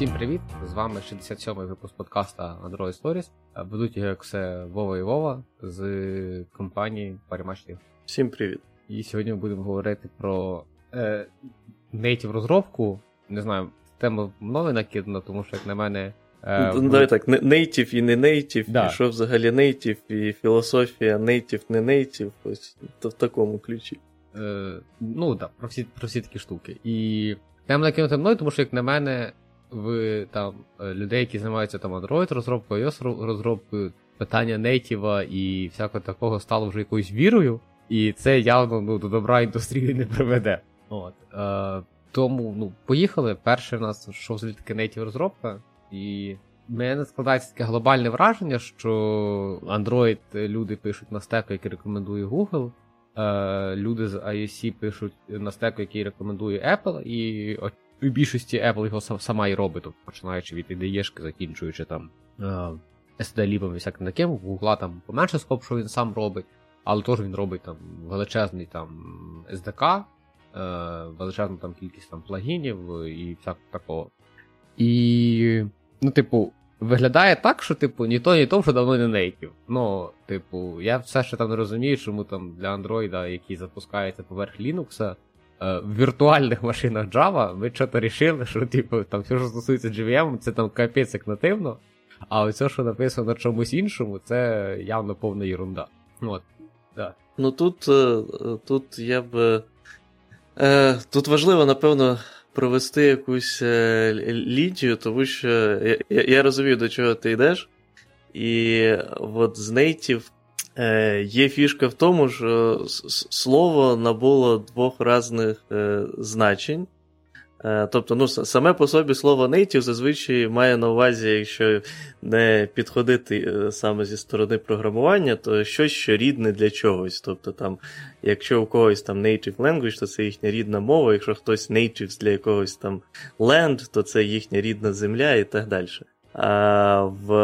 Всім привіт! З вами 67-й випуск подкаста Android Stories. Ведуть його як все Вова і Вова з компанії Parimatch Всім привіт! І сьогодні ми будемо говорити про е, native розробку. Не знаю, тема мною накидана, тому що, як на мене. Е, ну, Давай так, native і не native, да. і що взагалі native, і філософія native, не native, ось в такому ключі. Е, Ну так, про всі про всі такі штуки. І тема накинута мною, тому що, як на мене, в там е, людей, які займаються там Android розробкою, iOS розробкою, питання нейтіва і всякого такого стало вже якоюсь вірою, і це явно ну, до добра індустрії не приведе. От. Е, Тому ну, поїхали. Перше в нас що взагалі таке нейтів розробка, і в мене складається таке глобальне враження, що Android люди пишуть на стеку, який рекомендує Google. Е, люди з iOS пишуть на стеку, який рекомендує Apple, і у більшості Apple його сама і робить, тобто починаючи від IDE, закінчуючи там SD-ліпом і всяким таким, в Google там поменше скоп, що він сам робить, але теж він робить там величезний там SDK, е, величезну там кількість там плагінів і всякого такого. І, ну, типу, виглядає так, що, типу, ні то, ні то вже давно не нейтів. Ну, типу, я все ще там не розумію, чому там для Android, який запускається поверх Linux, Е, в віртуальних машинах Java ви що-то рішили, що типу, там все, що стосується JVM, це там капець як нативно, а оце, що написано на чомусь іншому, це явно повна ерунда. От, да. Ну тут е, тут я б. Е, Тут важливо, напевно, провести якусь е, лінію, тому що я, я розумію, до чого ти йдеш. І от з Native Е, Є фішка в тому, що слово набуло двох різних е, значень. Е, тобто, ну, саме по собі слово native зазвичай має на увазі, якщо не підходити е, саме зі сторони програмування, то щось, що рідне для чогось. Тобто, там, якщо у когось там native language, то це їхня рідна мова, якщо хтось native для якогось там land, то це їхня рідна земля і так далі. В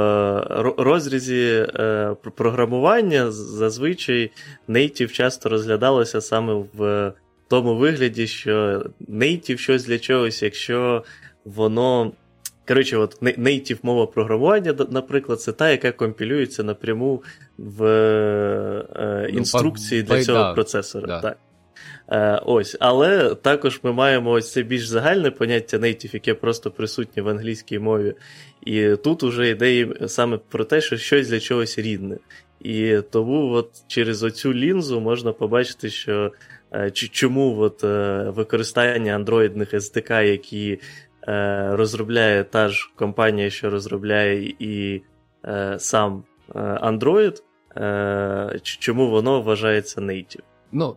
розрізі е, програмування зазвичай native часто розглядалося саме в тому вигляді, що native щось для чогось, якщо воно. Коротше, от native мова програмування, наприклад, це та, яка компілюється напряму в е, ну, інструкції для цього процесора. Так. Е, ось, Але також ми маємо ось це більш загальне поняття native, яке просто присутнє в англійській мові. І тут уже йде саме про те, що щось для чогось рідне. І тому от через оцю лінзу можна побачити, що е, чому от, е, використання андроїдних SDK, які розробляє та ж компанія, що розробляє і сам Android, чому воно вважається native. Ну,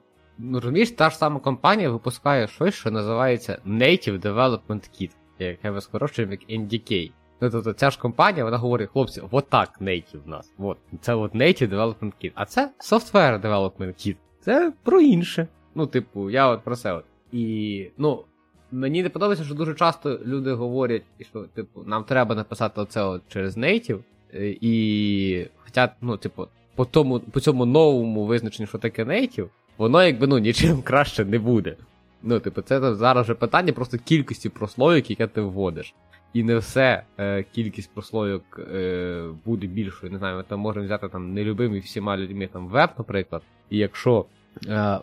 розумієш, та ж сама компанія випускає щось, що називається Native Development Kit, яке ми скорочуємо як NDK. Ну, тобто ця ж компанія, вона говорить, хлопці, отак Native в нас. От, Це от Native Development Kit. А це Software Development Kit. Це про інше. Ну, типу, я от про це от. І, ну, мені не подобається, що дуже часто люди говорять, що, типу, нам треба написати оце от через Native, е, і хоча, ну, типу, по тому, по цьому новому визначенню, що таке Native, воно якби ну нічим краще не буде. Ну, типу, це зараз вже питання просто кількості прослойок, яке ти вводиш. І не все е, кількість прослойок е, буде більшою. Не знаю, ми там можемо взяти там нелюбимі всіма людьми там веб, наприклад. І якщо. Е,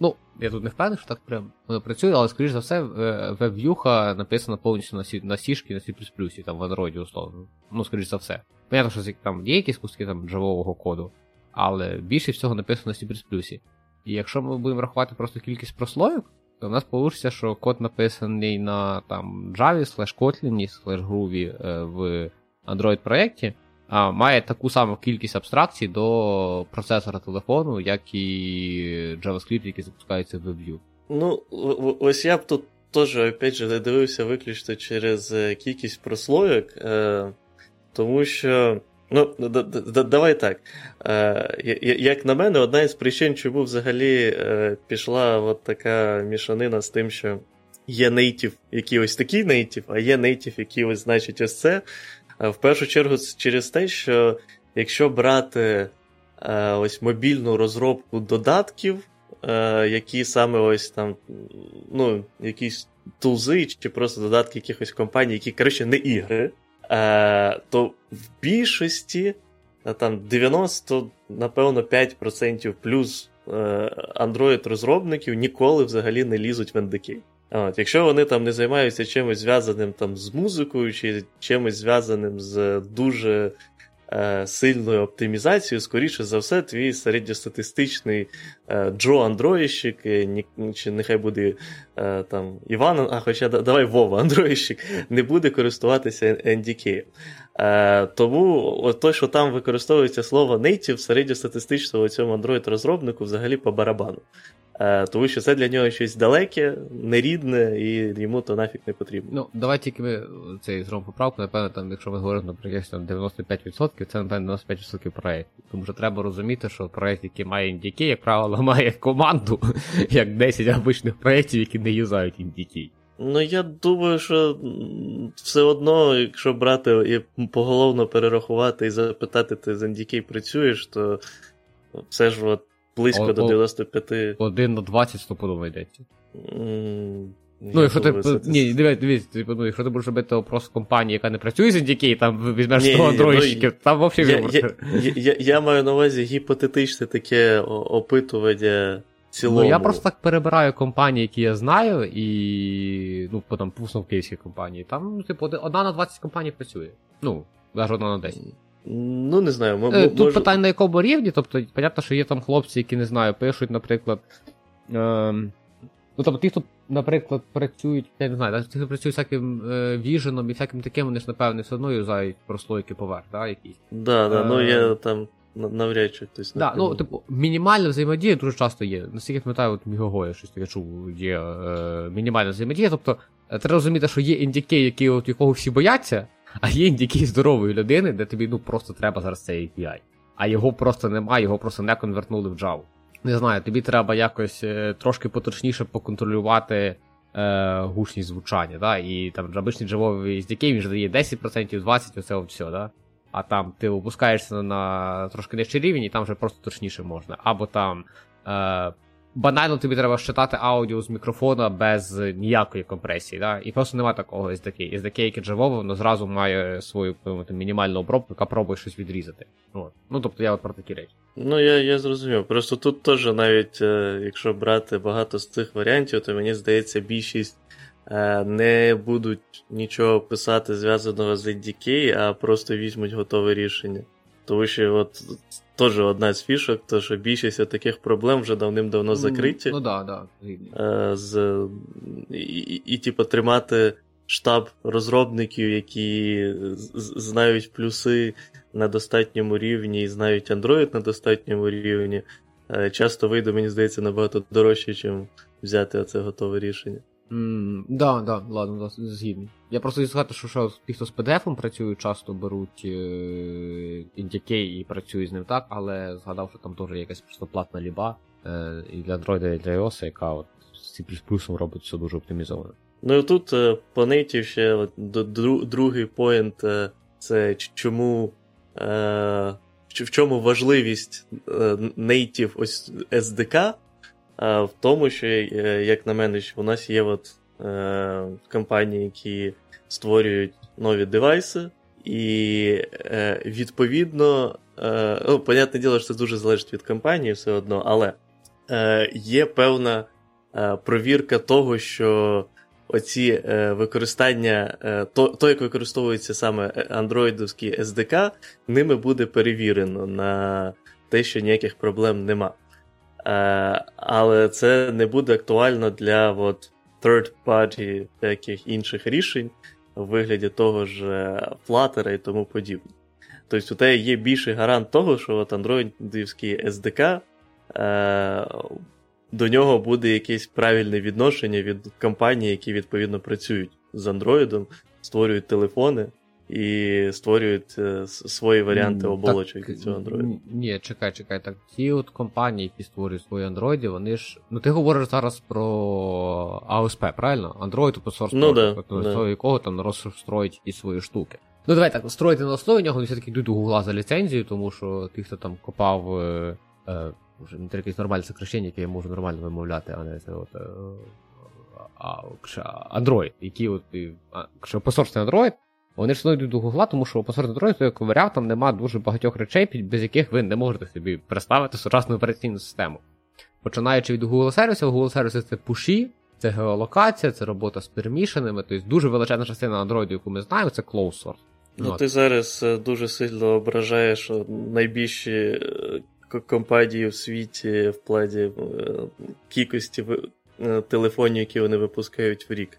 ну, я тут не впевнений, що так прям воно працює, але, скоріш за все, веб-в'юха написана повністю на C, на C, на C++, там в Android, условно. Ну, скоріш за все. Понятно, що там є якісь куски там джавового коду, але більше всього написано на C++. І якщо ми будемо рахувати просто кількість прослойок, то в нас вийде, що код написаний на там Java, слеш Kotlin, слеш Groovy е, в Android проєкті, а має таку саму кількість абстракцій до процесора телефону, як і JavaScript, який запускається в WebView. Ну, ось я б тут теж, опять же, дивився виключно через е, кількість прослойок, е, тому що. Ну, давай так. Е, Як на мене, одна із причин, чому взагалі е, пішла от така мішанина з тим, що є нейтів, які ось такі нейтів, а є нейтів, які ось значить ось це. В першу чергу, через те, що якщо брати е, ось мобільну розробку додатків, які саме ось там, ну, якісь тулзи, чи просто додатки якихось компаній, які, коротше, не ігри, е, то в більшості там 90, напевно, 5% плюс Android-розробників ніколи взагалі не лізуть в NDK. От, Якщо вони там не займаються чимось зв'язаним там з музикою, чи чимось зв'язаним з дуже е, сильною оптимізацією, скоріше за все, твій середньостатистичний е, Джо Андроїщик, е, чи нехай буде там Іван, а хоча давай Вова Андроїщик, не буде користуватися NDK. Тому то, що там використовується слово native, середньостатистичного цьому Android-розробнику взагалі по барабану. Е, Тому що це для нього щось далеке, нерідне, і йому то нафіг не потрібно. Ну, давай тільки ми цей зробимо поправку, напевно, там, якщо ми говоримо про якесь там 95%, це, напевно, 95% проєктів. Тому що треба розуміти, що проєкт, який має індіки, як правило, має команду, як 10 обичних проєктів, які не юзають індіки. Ну, я думаю, що все одно, якщо брати і поголовно перерахувати і запитати, ти з NDK працюєш, то все ж от близько о, до 95. Один на 20 стопудово йдеться. Mm, ну, якщо ти. Ні, дивись, дивись, типу, ну, якщо ти будеш робити просто компанію, яка не працює з NDK, там візьмеш 100 андроїдчиків, ну, там взагалі вибор. Я, я, я, я маю на увазі гіпотетичне таке опитування цілому. Ну, я просто так перебираю компанії, які я знаю, і. Ну, потім пусну в київській компанії. Там, типу, одна на 20 компаній працює. Ну, навіть одна на 10. Ну, не знаю. М- Тут може... питання на якому рівні, тобто, понятно, що є там хлопці, які не знаю, пишуть, наприклад. Ем... Ну, тобто, ті, хто, наприклад, працюють, я не знаю, ті, хто працюють всяким е, віженом і всяким таким, вони ж, напевне, все одно юзають прослойки поверх, да, якісь. Да, да, ну я там навряд чи хтось Да, ну, типу, мінімальна взаємодія дуже часто є. Наскільки я пам'ятаю, от Мігого я щось таке чув, є е, мінімальна взаємодія. Тобто, е, треба розуміти, що є індіки, які, от, якого всі бояться, а є індіки здорової людини, де тобі ну, просто треба зараз цей API. А його просто немає, його просто не конвертнули в Java. Не знаю, тобі треба якось е, трошки поточніше поконтролювати е, гучність звучання. да? І там обичний джавовий SDK, він ж дає 10%, 20%, оце от все, да? а там ти опускаєшся на трошки нижчий рівень, і там вже просто точніше можна. Або там е, банально тобі треба щитати аудіо з мікрофона без ніякої компресії. Да? І просто немає такого SDK. SDK, яке джавове, воно зразу має свою мінімальну обробку, яка пробує щось відрізати. От. Ну тобто я от про такі речі. Ну, я я зрозумів. Просто тут теж навіть, е, якщо брати багато з цих варіантів, то мені здається, більшість Е, не будуть нічого писати зв'язаного з NDK, а просто візьмуть готове рішення. Тому що от теж одна з фішок, то що більшість таких проблем вже давним-давно закриті. Ну да, да. Е, з, І, і, і типу, тримати штаб розробників, які знають плюси на достатньому рівні і знають Android на достатньому рівні. Е, часто вийде, мені здається, набагато дорожче, ніж взяти оце готове рішення. Mm, да, да, ладно, да, згідний. Я просто сказати, що що ті, хто з PDF працюють, часто беруть е, NDK і працюють з ним так, але згадав, що там теж якась просто платна ліба е, і для Android, і для iOS, яка от з C робить все дуже оптимізовано. Ну і тут е, по native ще от, другий поінт е, це чому. Е, в чому важливість е, native ось SDK, в тому, що, е, як на мене, у нас є от, е, компанії, які створюють нові девайси, і е, відповідно, е, ну, понятне діло, що це дуже залежить від компанії, все одно, але е, є певна е, провірка того, що оці е, використання, то, то, як використовується саме андроїдовський SDK, ними буде перевірено на те, що ніяких проблем нема. Е, але це не буде актуально для от, third party яких інших рішень у вигляді того ж Flutter і тому подібне. Тобто, у тебе є більший гарант того, що от андроїдівський SDK, е, до нього буде якесь правильне відношення від компаній, які відповідно працюють з Android, створюють телефони і створюють е, свої варіанти оболочок так, цього Android. Ні, чекай, чекай. Так ті от компанії, які створюють свої Android, вони ж. Ну ти говориш зараз про AOSP, правильно? Android open source ну, да, да. якого там розстроїть і свої штуки. Ну давай так, строїти на основі нього, вони все-таки йдуть у Гугла за ліцензію, тому що ті, хто там копав. Е, е, вже не якесь нормальне сокращення, яке я можу нормально вимовляти, а не це от. Е, а, Android, які от, якщо посорсний Android, вони ж йдуть до Google, тому що посеред Android, як варіант, там нема дуже багатьох речей, без яких ви не можете собі представити сучасну операційну систему. Починаючи від Google сервісів, Google сервіси це пуші, це геолокація, це робота з перемішаними, тобто дуже величезна частина Android, яку ми знаємо, це closed source. Ну, От. ти зараз е, дуже сильно ображаєш найбільші е, компанії в світі в плані е, кількості телефонів, які вони випускають в рік.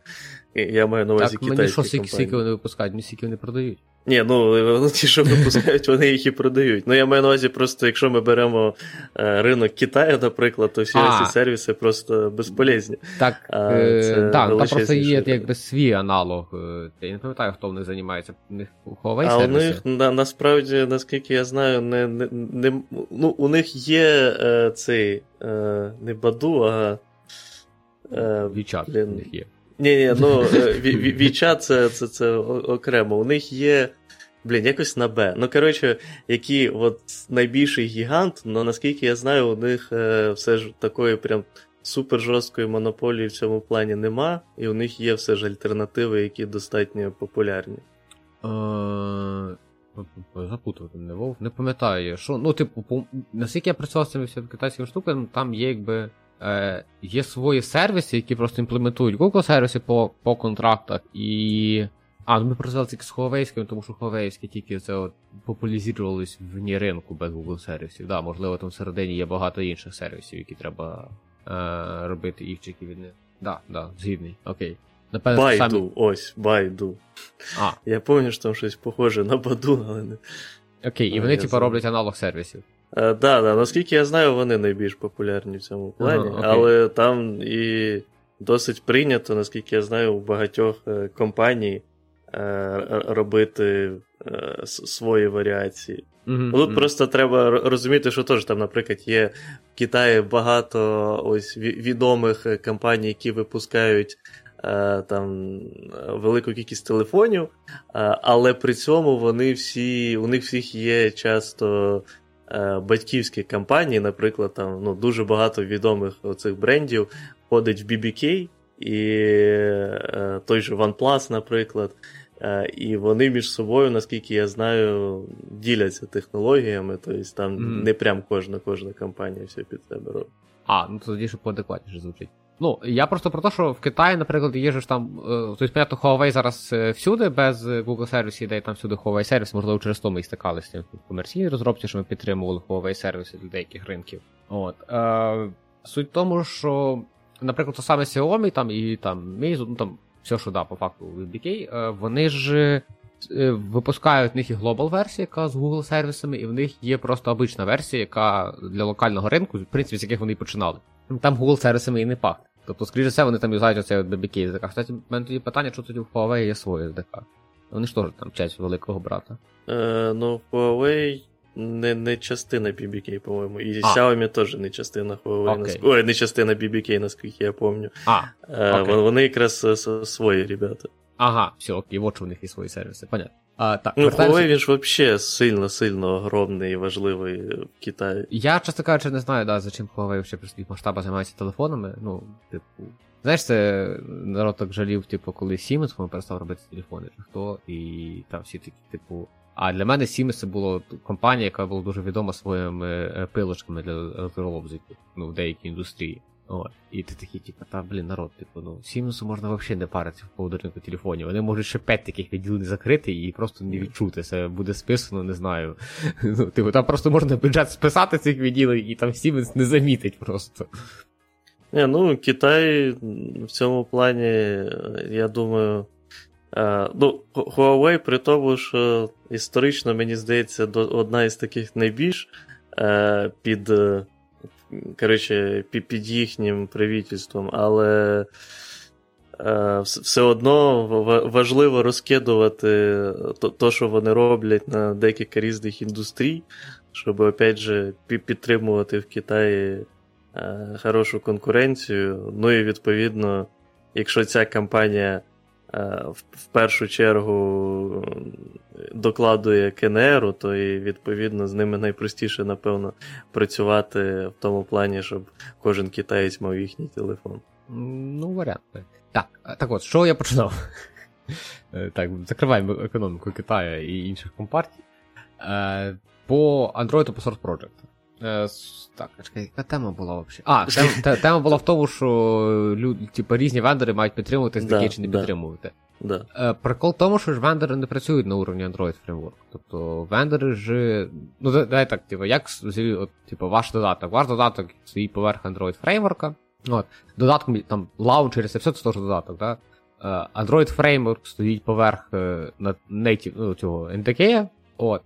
Я маю на увазі китайські мені що скільки вони випускають, мені скільки вони продають. Ні, ну ті, що випускають, вони їх і продають. Ну, я маю на увазі, просто якщо ми беремо е, ринок Китаю, наприклад, то всі ці сервіси просто безполезні. Так, е, це да, там просто є якби свій аналог. Е, я не пам'ятаю, хто в них займається. У них Huawei А у них на, насправді, наскільки я знаю, не, не, не, ну, у них є цей не Баду, а. Е, Вічат у них є. Ні, ні, ну Вічат це, це, це окремо. У них є. Блін, якось на Б. Ну, коротше, який от найбільший гігант, ну наскільки я знаю, у них е, все ж такої прям супер жорсткої монополії в цьому плані нема, і у них є все ж альтернативи, які достатньо популярні. Е, запутувати не вов, не пам'ятаю. що, Ну, типу, наскільки я працював з цими китайськими штуками, там є якби е, є свої сервіси, які просто імплементують Google сервіси по по контрактах. і... А, ну ми працювали тільки з Huawei, тому що Huawei тільки це от популяризувались вні ринку без Google сервісів. Да, можливо, там всередині є багато інших сервісів, які треба е, робити івчики від них. Да, да, згідний. Окей. Напевно, Байду, самі... ось, Байду. А. Я пам'ятаю, що там щось похоже на Баду, але не. Окей, і вони, типу, роблять аналог сервісів. Е, да, да, наскільки я знаю, вони найбільш популярні в цьому плані, ага, але там і досить прийнято, наскільки я знаю, у багатьох е, компаній е, робити свої варіації. Mm-hmm. Тут mm-hmm. просто треба розуміти, що теж там, наприклад, є в Китаї багато ось відомих компаній, які випускають там велику кількість телефонів, але при цьому вони всі, у них всіх є часто батьківські компанії, наприклад, там ну, дуже багато відомих оцих брендів входить в BBK і е, той же OnePlus, наприклад. Е, і вони між собою, наскільки я знаю, діляться технологіями, тобто там mm. не прям кожна кожна компанія все під себе робить. А, ну тоді ще поадекватніше звучить. Ну, я просто про те, що в Китаї, наприклад, є ж там. Тобто, понятно, Huawei зараз е, всюди, без Google сервісів, де там всюди Huawei сервіс, можливо, через то ми і стикалися в комерційній розробці, що ми підтримували Huawei сервіси для деяких ринків. От. Е, Суть в тому, що, наприклад, то саме Xiaomi там і там Meizu, ну там все, що да, по факту в BK, е, вони ж. Е, випускають в них і глобал версія, яка з Google сервісами, і в них є просто обична версія, яка для локального ринку, в принципі, з яких вони і починали. Там Google сервісами і не пахне. Тобто, скоріше все, вони там юзають оцей BBK SDK. Кстати, в мене тоді питання, що тоді в Huawei є своє SDK. Вони ж теж там часть великого брата. Е, Ну, Huawei не не частина BBK, по-моєму. І а. Xiaomi теж не частина Huawei. Okay. Наск... Ой, не частина BBK, наскільки я пам'ятаю. А, е, okay. Вони якраз свої ребята. Ага, все, окей, от що у них є свої сервіси, понятно. А, так, Ну, Huawei він ж взагалі сильно-сильно огромний і важливий в Китаї. Я, часто кажучи, не знаю, да, за чим Huawei ще при своїх масштабах займається телефонами. Ну, типу. Знаєш, це народ так жалів, типу, коли Siemens перестав робити телефони, чи хто, і там всі такі, типу. А для мене Siemens це була компанія, яка була дуже відома своїми е, пилочками для електрообзиків ну, в деякій індустрії. От. І ти такий, типу, та блін, народ, типу, ну, Сімусу можна взагалі не паритися в поводу ринку телефонів. Вони можуть ще п'ять таких відділень закрити і просто не відчути. Це буде списано, не знаю. Ну, типу, Там просто можна бюджет списати цих відділень, і там Siemens не замітить просто. Не, ну, Китай в цьому плані, я думаю. Uh, ну, Huawei, при тому, що історично, мені здається, одна із таких найбільш uh, під коротше, під їхнім правительством, але е, все одно важливо розкидувати то, що вони роблять на декілька різних індустрій, щоб опять же підтримувати в Китаї е, хорошу конкуренцію. Ну і відповідно, якщо ця компанія. Е, в першу чергу докладує КНРу, то і відповідно з ними найпростіше, напевно, працювати в тому плані, щоб кожен китаєць мав їхній телефон. Ну, варіант. Так, так от, що я починав? Так, закриваємо економіку Китаю і інших компартій. По Android по Source Project. Так, чекай, яка тема була взагалі? А, тема, тема була в тому, що люди, типу, різні вендори мають підтримувати SDK чи не підтримувати. Да. Е, прикол в тому, що ж вендори не працюють на уровні Android Framework. Тобто вендори ж. Ну, дай так, типу, як от, типу, ваш додаток. Ваш додаток стоїть поверх Android Framework. От, Додатком там лаунчери, це все це теж додаток, да? Е, Android Framework стоїть поверх е, native, ну, цього NDK. От.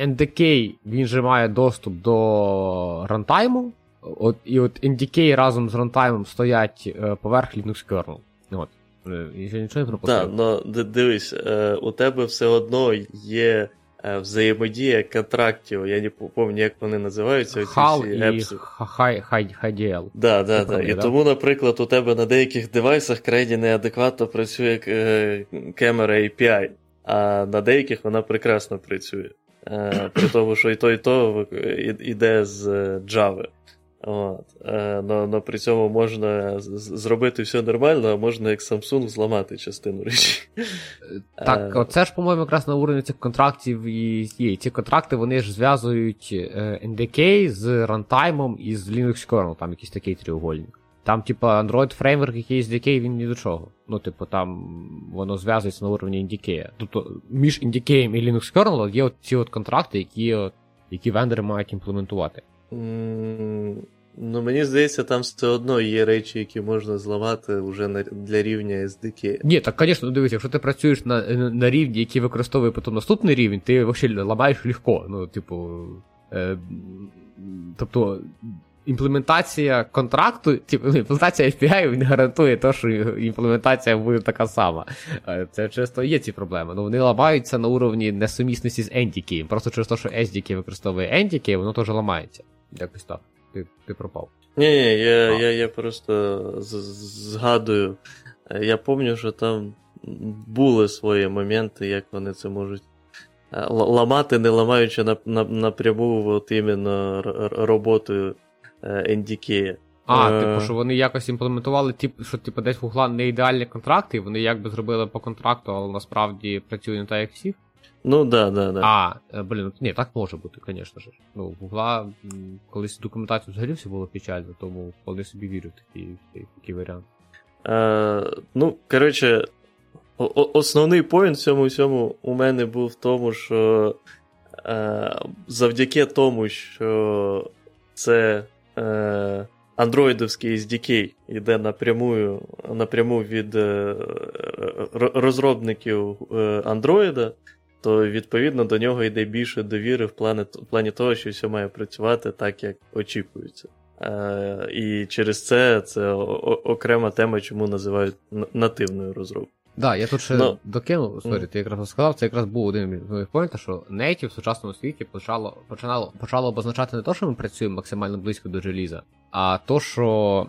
NDK він же має доступ до рантайму. От, І от NDK разом з рантаймом стоять поверх Linux kernel. От. Е, я нічого не пропустив. Так, ну дивись, е, у тебе все одно є е, взаємодія контрактів, я не пам'ятаю, як вони називаються. HAL і HDL. Да, да, да. І тому, наприклад, у тебе на деяких девайсах крайні неадекватно працює камера API, а на деяких вона прекрасно працює. При тому, що і то, і то йде з Java. От. Е, но, но при цьому можна зробити все нормально, а можна як Samsung зламати частину речі. Так, е, оце ж, по-моєму, якраз на уровні цих контрактів і є. Ці контракти вони ж зв'язують е, NDK з рантаймом і з Linux kernel, там якийсь такий треугольник. Там, типа, Android Framework, який SDK, він ні до чого. Ну, типу, там воно зв'язується на уровні NDK. Тобто між NDK і Linux kernel є от ці от контракти, які от, які вендори мають імплементувати. Ну, мені здається, там все одно є речі, які можна зламати вже на, для рівня SDK. Ні, так, звісно, ну, дивіться, якщо ти працюєш на на рівні, який використовує потім наступний рівень, ти взагалі ламаєш легко. Ну, типу. Е, Тобто. Імплементація контракту, типу, імплементація API не гарантує те, що імплементація буде така сама. Е, це часто є ці проблеми. Ну вони ламаються на уровні несумісності з NDK. Просто через те, що SDK використовує NDK, воно теж ламається. Якось так. Ти ти пропав. Ні, ні, я я, я просто згадую. Е, я пам'ятаю, що там були свої моменти, як вони це можуть е, ламати, не ламаючи напряму от іменно роботою NDK. А, е... типу, що вони якось імплементували, тип, що типу, десь в Гугла не ідеальні контракти, і вони якби зробили по контракту, але насправді працюють не так, як всіх. Ну, да, да, да. А, е, блін, ні, так може бути, звісно ж. Ну, в Гугла колись документацію взагалі все було печально, тому вполне собі вірю в такий, такий варіант. Е, Ну, коротше, основний поінт в цьому всьому у мене був в тому, що е, завдяки тому, що це е, андроїдовський SDK йде напряму напряму від е, розробників Android, то відповідно до нього йде більше довіри в плані в плані того, що все має працювати так, як очікується. Е, І через це це окрема тема, чому називають нативною розробкою. Да, я тут ще... докинув, sorry, ти якраз сказав, це якраз був один з моїх поінтів, що Native в сучасному світі почало починало, почало обозначати не те, що ми працюємо максимально близько до желіза, а то, що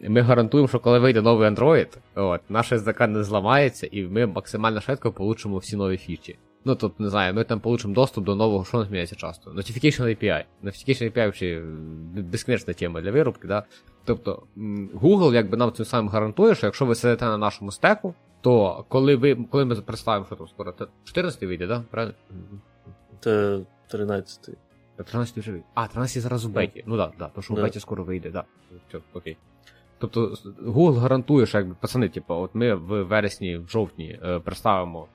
ми гарантуємо, що коли вийде новий Android, от, наш SDK не зламається, і ми максимально швидко получимо всі нові фічі. Ну, тут, не знаю, ми там получимо доступ до нового, що не зміняється часто. Notification API. Notification API взагалі безкінечна тема для виробки, да? Тобто, Google якби нам цим самим гарантує, що якщо ви сидите на нашому стеку, то коли ви коли ми представимо, що там скоро 14 вийде, да? Правильно? Це 13 13 вже вийде. А, 13 зараз у беті. Ну так, да, да, то що у беті скоро вийде, да. Окей. Тобто Google гарантує, що якби пацани, типу, от ми в вересні, в жовтні е, представимо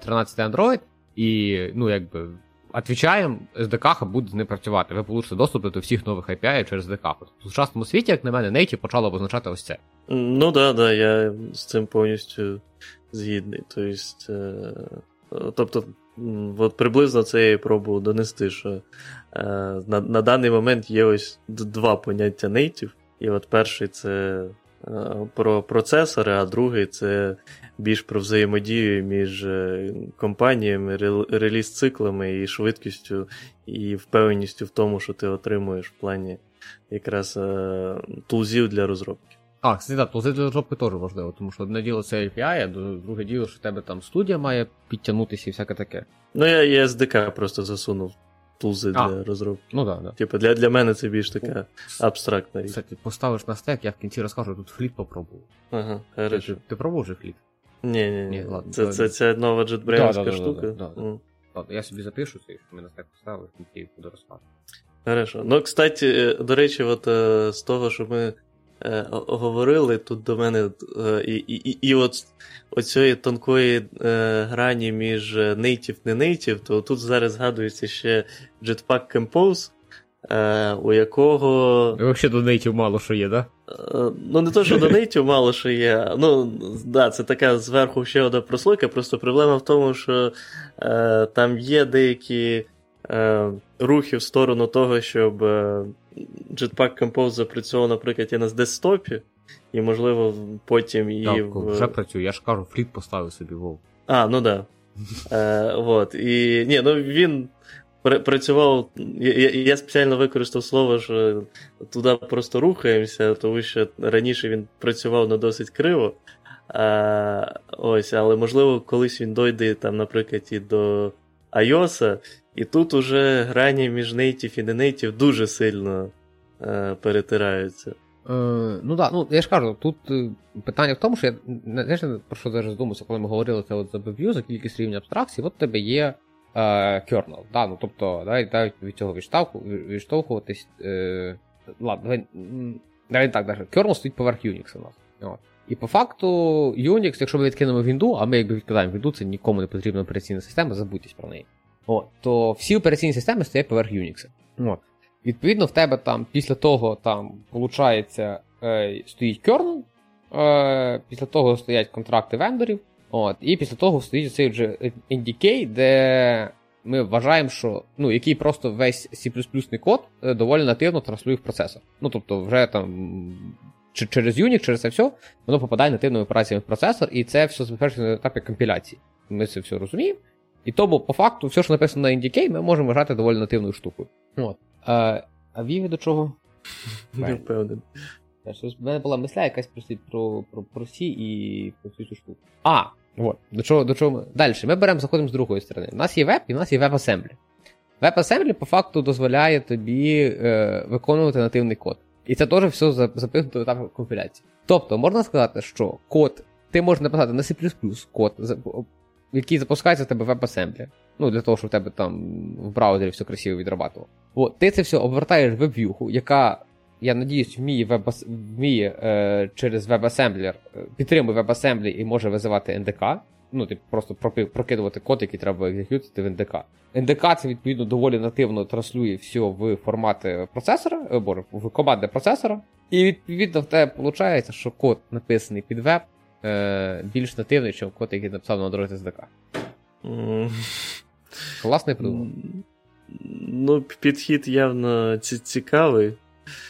13 е, Android, і, ну, якби, отвічаємо, SDK буде не працювати. Ви получите доступ до всіх нових API через SDK. В сучасному світі, як на мене, Native почало обозначати ось це. Ну да, да, я з цим повністю згідний. Тобто, е, тобто от приблизно це я і пробував донести, що е, на на даний момент є ось два поняття Native. І от перший це про процесори, а другий це більш про взаємодію між е, компаніями, реліз-циклами і швидкістю, і впевненістю в тому, що ти отримуєш в плані якраз е, тулзів для розробки. А, так, тулзи для розробки теж важливо, тому що одне діло це API, а друге діло, що в тебе там студія має підтягнутися і всяке таке. Ну, я, я SDK просто засунув тулзи А. для розробки. Ну да, да. Типу, для, для мене це більш така абстрактна річ. Кстати, поставиш на стек, я в кінці розкажу, тут Fleet попробував. Ага, Ти, хорошо. ти, ти пробував вже Fleet? Ні, ні, Ні, ладно, Це, це, це нова джетбрейнська Да, да, да, штука. да, да, да. М. Ладно, я собі запишу це, якщо ми на стек поставив, і буду розказувати. Хорошо. Ну, кстати, е, до речі, от е, з того, що ми е, говорили, тут до мене е, і, і, і, і от оцієї тонкої е, грані між native не native, то тут зараз згадується ще Jetpack Compose, е, у якого. І взагалі до нейтів мало що є, да? Ну, не то, що до нейтів мало що є. Ну, да, це така зверху ще одна прослойка. Просто проблема в тому, що е, там є деякі е, рухи в сторону того, щоб Jetpack Compose запрацював, наприклад, і на десктопі, і, можливо, потім і. Так, в... вже працює, я ж кажу, фліп поставив собі вов. А, ну да. Е, вот. І, ні, ну він пр- працював. Я, я, спеціально використав слово, що туди просто рухаємося, тому що раніше він працював на досить криво. А, ось, але можливо, колись він дойде, там, наприклад, і до iOS, і тут уже грані між native і не native дуже сильно е, перетираються. Е, ну так, ну я ж кажу, тут е, питання в тому, що я знаєш, про що зараз думався, коли ми говорили це от за BView, за кількість рівня абстракції, от тебе є е, kernel, да, ну тобто, давай, давай від цього відштовху, відштовхуватись. Е, ладно, давай, давай так, даже. Kernel стоїть поверх Unix у нас. От. І по факту Unix, якщо ми відкинемо Windows, а ми якби відкидаємо Windows, це нікому не потрібна операційна система, забудьтесь про неї. От, то всі операційні системи стоять поверх Unix. От. Відповідно, в тебе там після того там виходить, е, стоїть kernel, е, після того стоять контракти вендорів, от, і після того стоїть цей вже NDK, де ми вважаємо, що ну, який просто весь C код е, доволі нативно транслює в процесор. Ну, тобто, вже там через Unix, через це все, воно попадає нативними операціями в процесор, і це все завершено на етапі компіляції. Ми це все розуміємо. І тому, по факту, все, що написано на NDK, ми можемо вважати доволі нативною штукою. От. А, а Віві до чого? Не впевнений. В мене була мисля якась про, про, про, про сі і про цю цю штуку. А, от, до чого, до чого ми. Далі, ми беремо, заходимо з другої сторони. У нас є веб і у нас є WebAssembly. WebAssembly по факту дозволяє тобі е, виконувати нативний код. І це теж все за- запихнуто в етап компіляції. Тобто, можна сказати, що код ти можеш написати на C код, який запускається в тебе в WebAssembly. Ну, для того, щоб в тебе там в браузері все красиво відрабатувало. От, ти це все обертаєш в веб-в'юху, яка я надіюсь, вміє, веб вміє е, через WebAssembler, е, підтримує WebAssembly і може визивати NDK. Ну, типу, просто прокидувати код, який треба екзекютити в NDK. NDK це відповідно доволі нативно транслює все в формати процесора, е, боже, в команди процесора. І відповідно в тебе виходить, що код написаний під веб е, більш нативний, ніж код, який написав на Android SDK. М. Класний придумав. Ну, підхід явно цікавий.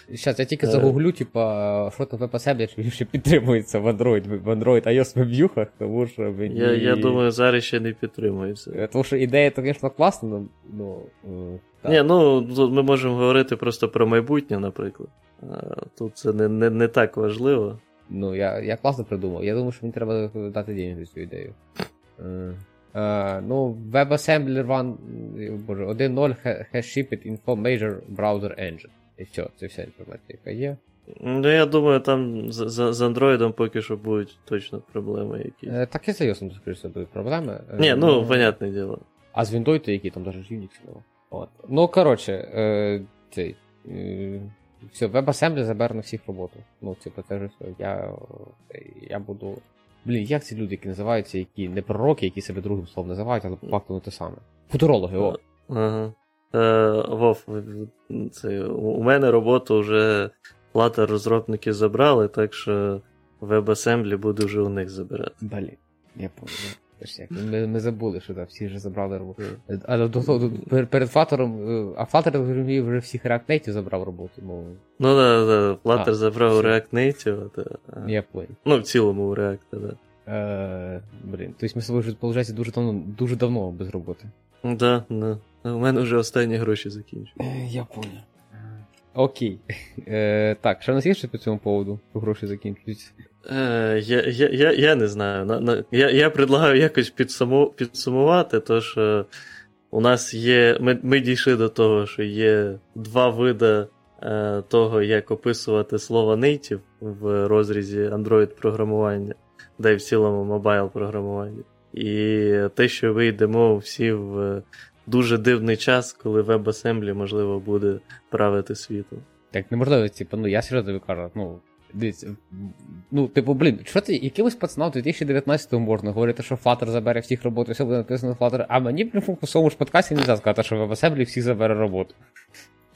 Зараз я тільки Е. загуглю, типа, що там чи він ще підтримується в Android, в Android iOS веб'юхах, тому що мені... Я, я думаю, зараз ще не підтримується. Е, Тому що ідея, звісно, класна, ну, ну е, так. Ні, ну ми можемо говорити просто про майбутнє, наприклад. Тут це не, не, не так важливо. Ну, я, я класно придумав. Я думаю, що мені треба дати денег за цю ідею. Е, ну, WebAssembly Run, е, боже, 1.0 ha- has shipped info major browser engine. І все, це вся інформація, яка є. Ну, я думаю, там з, з, з Android поки що будуть точно проблеми якісь. Е, так і з iOS, скоріше, будуть проблеми. Ні, ну, понятне діло. А з Windows, які там даже Unix нема. От. Ну, коротше, е, цей. Е, все, WebAssembly забере на всіх роботу. Ну, типу, це ж все. Я, я буду. Блін, як ці люди, які називаються, які не пророки, які себе другим словом називають, але по факту не те саме. Футурологи, о. Ага. Е, Вов, це, у мене роботу вже плата розробники забрали, так що WebAssembly буду вже у них забирати. Блін, я понял. Як, Ми, ми забули, що там всі вже забрали роботу. Але до того, перед, Flutter, е, а я розумію, вже всіх React Native забрав роботу, ну, Ну да, да, Flutter забрав. React Native, та, а, я понял. ну в цілому у React, да. Е, блін, тобто ми з тобою вже, виходить, дуже давно, дуже давно без роботи. Да, да. У мене вже останні гроші закінчили. Я понял. Окей. Е, так, що у нас є ще по цьому поводу? Гроші закінчуються. Е, я, я, я, я не знаю. На, на, я, я предлагаю якось підсуму, підсумувати, то що у нас є. Ми ми дійшли до того, що є два види е, того, як описувати слово native в розрізі Android-програмування, да й в цілому мобайл програмування. І те, що вийдемо всі в дуже дивний час, коли WebAssembly, можливо, буде правити світом. Так неможливо, типу, ну я серйозно кажу, ну. Дивіться, ну, типу, блін, що ти якимось пацанам в 2019 можна говорити, що Flutter забере всіх роботу, все буде написано Flutter, а мені блін, в своєму ж подкасті не можна сказати, що в WebAssembly всіх забере роботу.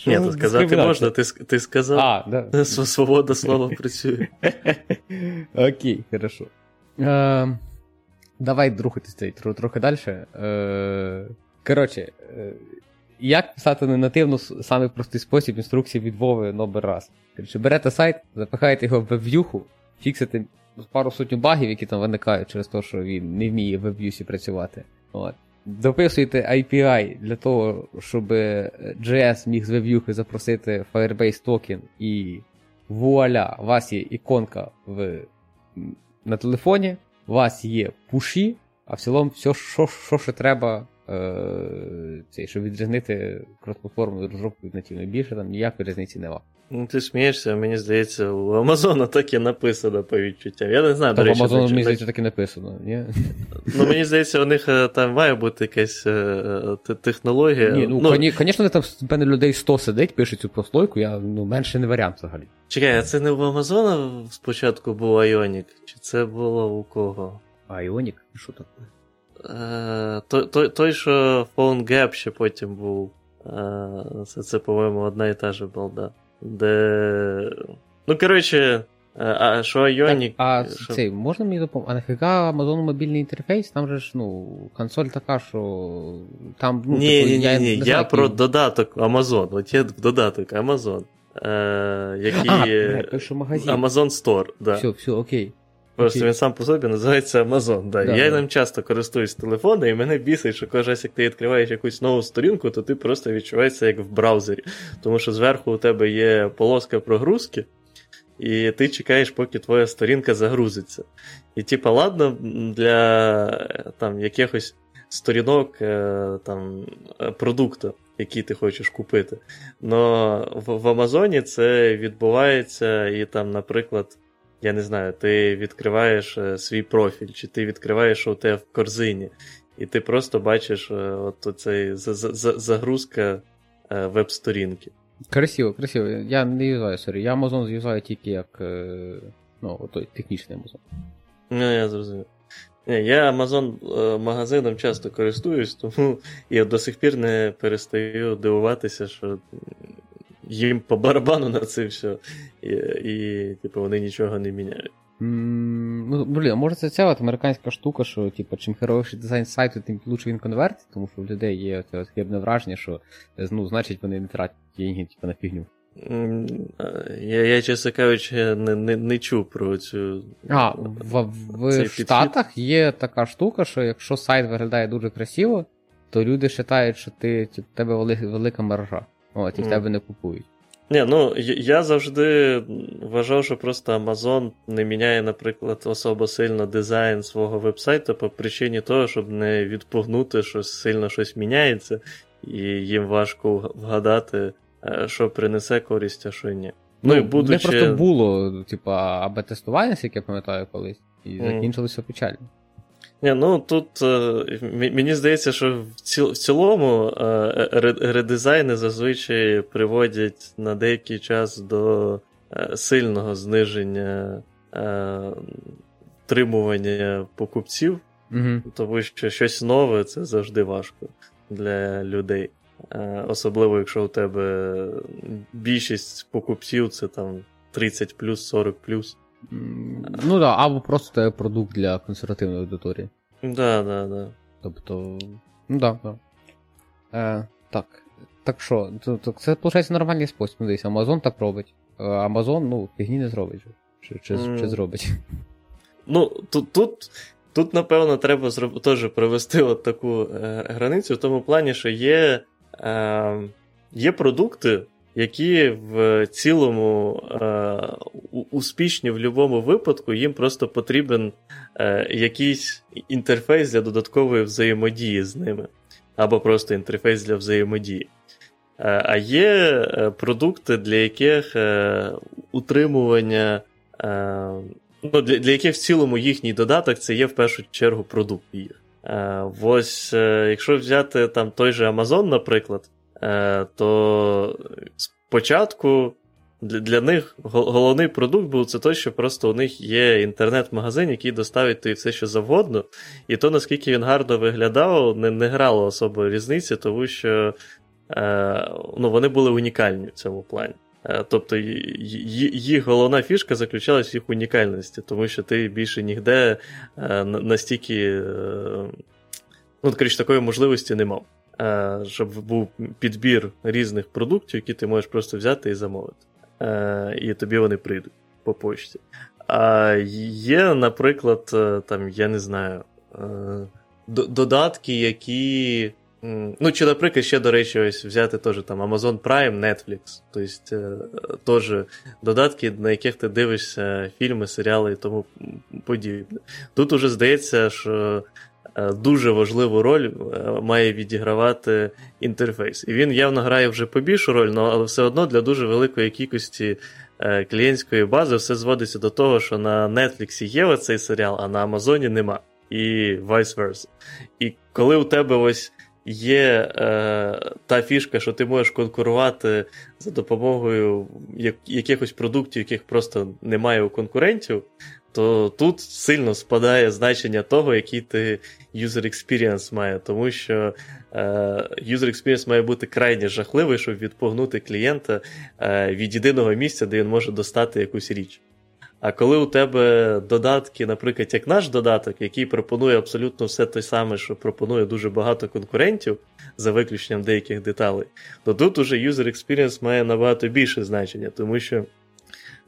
Ні, то сказати можна, ти ти сказав. А, да. Свобода слова працює. Окей, хорошо. Е, Давай рухатись трохи далі. Е, Коротше, е, як писати не нативно самий простий спосіб інструкції від Вови номер раз. Коротше, берете сайт, запихаєте його в веб'юху, фіксите пару сотню багів, які там виникають через те, що він не вміє в веб'юсі працювати. От. Дописуєте API для того, щоб JS міг з веб'юхи запросити Firebase токен, і вуаля, у вас є іконка в, на телефоні, у вас є пуші, а в цілому все, що, що ще треба Е, цей, щоб відрізнити кросплатформу розробку від нативної більше, там ніякої різниці нема. Ну, ти смієшся, мені здається, у Амазона так і написано по відчуттям. Я не знаю, до речі. Амазону, мені здається, так і написано. ні? Ну, мені здається, у них е, там має бути якась е, технологія. Ні, ну, ну Звісно, не там в людей 100 сидить, пишуть цю прослойку, я ну, менше не варіант взагалі. Чекай, а це не у Амазона спочатку був Ionic? Чи це було у кого? Ionic? Що таке? Е, той, той, що Phone Gap ще потім був. Е, це, це по-моєму, одна і та же балда. Де. Ну, коротше, е, а що Ionic... А що... цей, можна мені допомогти? А нафіга Amazon мобільний інтерфейс? Там же ж, ну, консоль така, що там. ну, Ні, типу, ні, я, ні, я про який... додаток Amazon. От є додаток Amazon. Е, який... А, Amazon Store, да. Все, все, окей. Просто він сам по собі називається Amazon. Да. да я да. ним часто користуюсь телефоном, і мене бісить, що кожен раз, як ти відкриваєш якусь нову сторінку, то ти просто відчуваєшся як в браузері. Тому що зверху у тебе є полоска прогрузки, і ти чекаєш, поки твоя сторінка загрузиться. І, типа, ладно, для там, якихось сторінок е, там, продукту, який ти хочеш купити. Но в, в Амазоні це відбувається, і там, наприклад я не знаю, ти відкриваєш е, свій профіль, чи ти відкриваєш що у тебе в корзині, і ти просто бачиш е, от цей загрузка е, веб-сторінки. Красиво, красиво. Я не юзаю, sorry. Я Amazon юзаю тільки як ну, той технічний Amazon. Ну, я зрозумів. Я Amazon магазином часто користуюсь, тому я до сих пір не перестаю дивуватися, що їм по барабану на це все, і, і типу, вони нічого не міняють. Mm, ну, блін, може це ця от американська штука, що типу, чим херовіший дизайн сайту, тим лучше він конвертить, тому що в людей є оце хибне враження, що ну, значить вони не тратять деньги типу, на фігню. Я, я чесно кажучи, не не, не чув про цю. А, в, в, в Штатах є така штука, що якщо сайт виглядає дуже красиво, то люди вважають, що ти, типу, тебе велика мережа. От, і в тебе не купують. Ні, ну я завжди вважав, що просто Amazon не міняє, наприклад, особо сильно дизайн свого вебсайту по причині того, щоб не відпугнути, що сильно щось міняється, і їм важко вгадати, е, що принесе користь, а що ні. Ну, ну і будучи... просто було, типа, або тестування, як я пам'ятаю колись, і закінчилося mm. печально. Ні, ну тут е, мені здається, що в цілому е, редизайни зазвичай приводять на деякий час до е, сильного зниження тримування покупців, угу. тому що щось нове це завжди важко для людей. Особливо, якщо у тебе більшість покупців це там 30 плюс, 40 плюс. Ну так, або просто продукт для консервативної аудиторії. Да, да, да. Тобто. Ну да, да. Е, Так. Так що, це, виходить, нормальний спосіб. Ну, дивись, Amazon так робить. Amazon, ну, фігні не зробить. Чи чи, mm. чи зробить? Ну, тут, тут, тут напевно, треба зроб... теж провести от таку е, границю в тому плані, що є, е, є продукти які в цілому е, успішні в будь-якому випадку, їм просто потрібен е, якийсь інтерфейс для додаткової взаємодії з ними. або просто інтерфейс для взаємодії. Е, а є е, продукти, для яких е, утримування, ну, для для яких в цілому їхній додаток це є в першу чергу продукт їх. Ось, якщо взяти там той же Amazon, наприклад, то спочатку для них головний продукт був це той, що просто у них є інтернет-магазин, який доставить тобі все, що завгодно. І то, наскільки він гарно виглядав, не не грало особої різниці, тому що е, ну, вони були унікальні в цьому плані. Е, тобто їх головна фішка заключалась в їх унікальності, тому що ти більше ніде е, настільки е, ну, такої можливості не мав. Е, щоб був підбір різних продуктів, які ти можеш просто взяти і замовити. Е, і тобі вони прийдуть по почті. А є, наприклад, е, там, я не знаю, додатки, які. Ну, чи, наприклад, ще, до речі, ось взяти теж там Amazon Prime, Netflix. Тобто, теж додатки, на яких ти дивишся фільми, серіали і тому подібне. Тут уже здається, що дуже важливу роль має відігравати інтерфейс. І він явно грає вже побільшу роль, але все одно для дуже великої кількості е, клієнтської бази все зводиться до того, що на Netflix є оцей серіал, а на Амазоні нема. І vice versa. І коли у тебе ось є е, та фішка, що ти можеш конкурувати за допомогою якихось продуктів, яких просто немає у конкурентів, то тут сильно спадає значення того, який ти user experience має, тому що е, user experience має бути крайне жахливий, щоб відпугнути клієнта е, від єдиного місця, де він може достати якусь річ. А коли у тебе додатки, наприклад, як наш додаток, який пропонує абсолютно все те саме, що пропонує дуже багато конкурентів, за виключенням деяких деталей, то тут уже user experience має набагато більше значення, тому що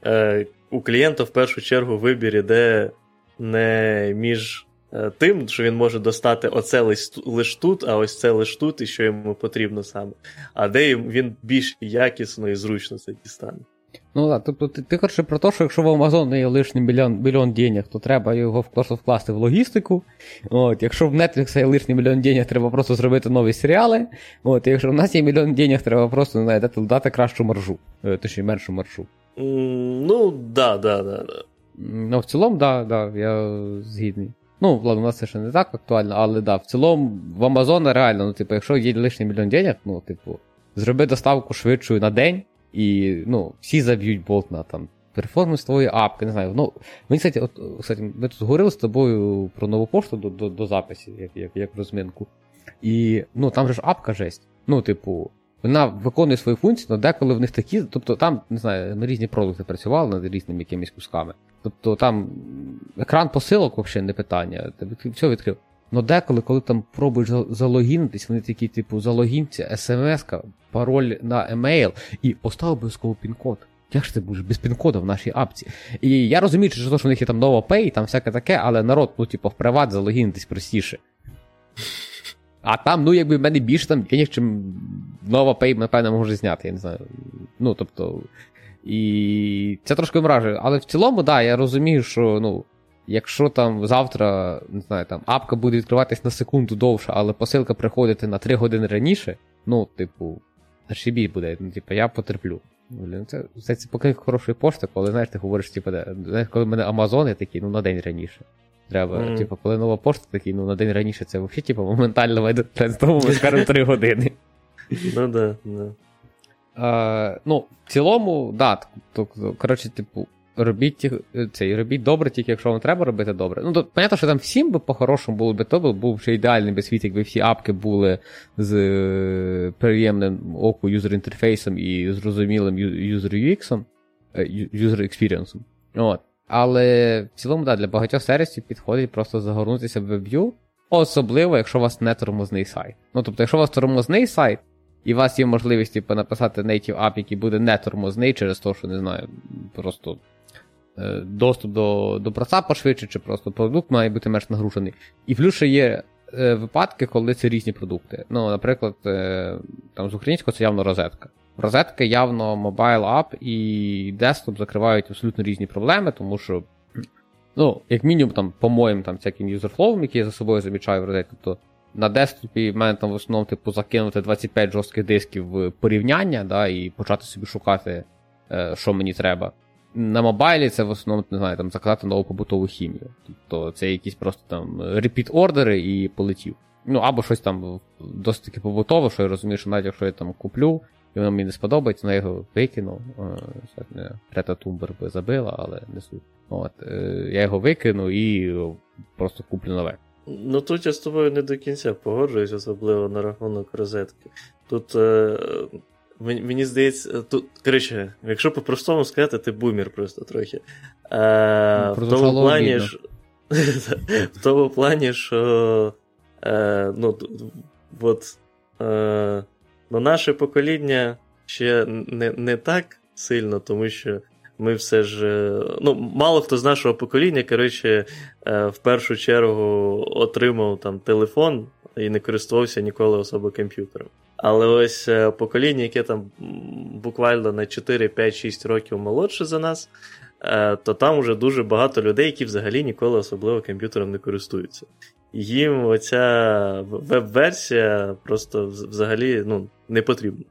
е, у клієнта в першу чергу вибір іде не між е, тим, що він може достати оце лише тут, а ось це лише тут, і що йому потрібно саме, а де він більш якісно і зручно це дістане. Ну так, тобто ти, ти хочеш про те, що якщо в Amazon є лишній мільйон мільйон денег, то треба його просто вкласти в логістику. От, Якщо в Netflix є лишній мільйон денег, треба просто зробити нові серіали. От, Якщо в нас є мільйон денег, треба просто не дати, кращу маржу, е, точніше меншу маржу. Ну, да, да, да, да. Ну, в цілому, да, да, я згідний. Ну, ладно, у нас це ще не так актуально, але да, в цілому в Amazon реально, ну, типу, якщо є лишній мільйон денег, ну, типу, зроби доставку швидшою на день, і ну, всі заб'ють болт на там перформанс твоєї апки, не знаю. Ну, Мені, кстати, от, кстати, ми тут говорили з тобою про нову пошту до до, до записів, як як, як розминку. І ну, там же ж апка жесть. Ну, типу, вона виконує свої функції, але деколи в них такі. Тобто там, не знаю, ми різні продукти працювали над різними якимись кусками. Тобто там екран посилок взагалі не питання. Ти все відкрив. Ну деколи, коли там пробуєш залогінитись, вони такі, типу, залогінці, смс, пароль на емейл і постав обов'язково пін-код. Як ж ти будеш без пін-коду в нашій апці? І я розумію, що що в них є там нова Pay, там всяке таке, але народ, ну, типу, в приват залогінитись простіше. А там, ну, якби в мене більше там денег, чим нова Pay, напевно, може зняти, я не знаю. Ну, тобто. І це трошки вражує. Але в цілому, так, да, я розумію, що, ну. Якщо там завтра, не знаю, там апка буде відкриватись на секунду довше, але посилка приходити на 3 години раніше, ну, типу, зашибіть буде, ну, типу, я потерплю. Блін, це, це, це поки хорошої пошти, коли знаєш, ти говориш, типу, де, коли в мене Амазони такі, ну на день раніше. Треба, mm. типу, коли нова пошта такий, ну на день раніше це взагалі, типу, моментально вийде, тому ми скажемо 3 години. Ну да, да. А, ну, в цілому, да, то, коротше, типу, робіть е, цей, робіть добре, тільки якщо вам треба робити добре. Ну, то, понятно, що там всім би по-хорошому було би то, був вже ідеальний би світ, якби всі апки були з е, приємним оку юзер-інтерфейсом і зрозумілим user UX, user experience. От. Але в цілому, да, для багатьох сервісів підходить просто загорнутися в WebView, особливо, якщо у вас не тормозний сайт. Ну, тобто, якщо у вас тормозний сайт, і у вас є можливість типу, написати native app, який буде не тормозний через те, що не знаю, просто Е, доступ до до проца пошвидше, чи просто продукт має бути менш нагружений. І плюс ще є е, випадки, коли це різні продукти. Ну, Наприклад, е, там з українського це явно розетка. Розетки явно mobile app і десктоп закривають абсолютно різні проблеми, тому що, ну, як мінімум, там, по моїм там, всяким user flow ум, які я за собою замічаю в розетці, то на десктопі в мене там в основному типу, закинути 25 жорстких дисків в порівняння, да, і почати собі шукати, е, що мені треба. На мобайлі це в основному не знаю, там заказати нову побутову хімію. Тобто це якісь просто там repeat ордери і полетів. Ну, або щось там досить таки побутове, що я розумію, що навіть якщо я там куплю, і воно мені не сподобається, ну я його викину. Е, Тумбер би забила, але не суть. От, е, Я його викину і просто куплю нове. Ну тут я з тобою не до кінця погоджуюсь, особливо на рахунок розетки. Тут. Е... Мені здається, тут, коротше, якщо по-простому сказати, ти бумер просто трохи. Е, В тому плані, що, в тому плані, що е, ну, от, е, ну, наше покоління ще не не так сильно, тому що ми все ж. ну, Мало хто з нашого покоління, коротше, е, в першу чергу отримав там телефон і не користувався ніколи особо комп'ютером. Але ось е, покоління, яке там буквально на 4, 5, 6 років молодше за нас, е, то там вже дуже багато людей, які взагалі ніколи особливо комп'ютером не користуються. Їм оця веб-версія просто взагалі ну, не потрібна.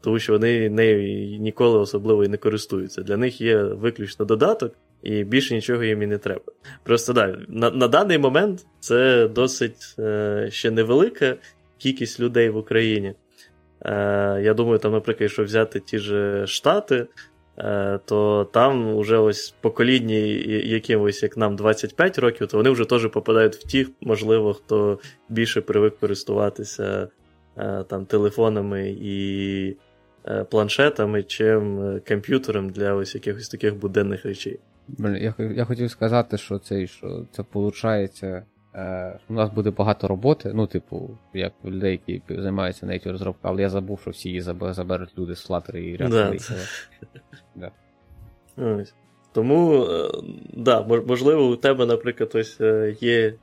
Тому що вони нею ніколи особливо і не користуються. Для них є виключно додаток, і більше нічого їм і не треба. Просто да, на на даний момент це досить е, ще невелика кількість людей в Україні. Е, Я думаю, там, наприклад, якщо взяти ті ж Штати, то там вже ось покоління, якимось, як нам 25 років, то вони вже теж попадають в ті, можливо, хто більше привик користуватися е, там телефонами і е, планшетами, чим е, комп'ютером для ось якихось таких буденних речей. Я я хотів сказати, що це що це виходить Е, у нас буде багато роботи, ну, типу, як людей, які займаються native розробкою, але я забув, що всі її заберуть люди з Flutter і React. Да. да. Тому, е, да, можливо, у тебе, наприклад, ось е, є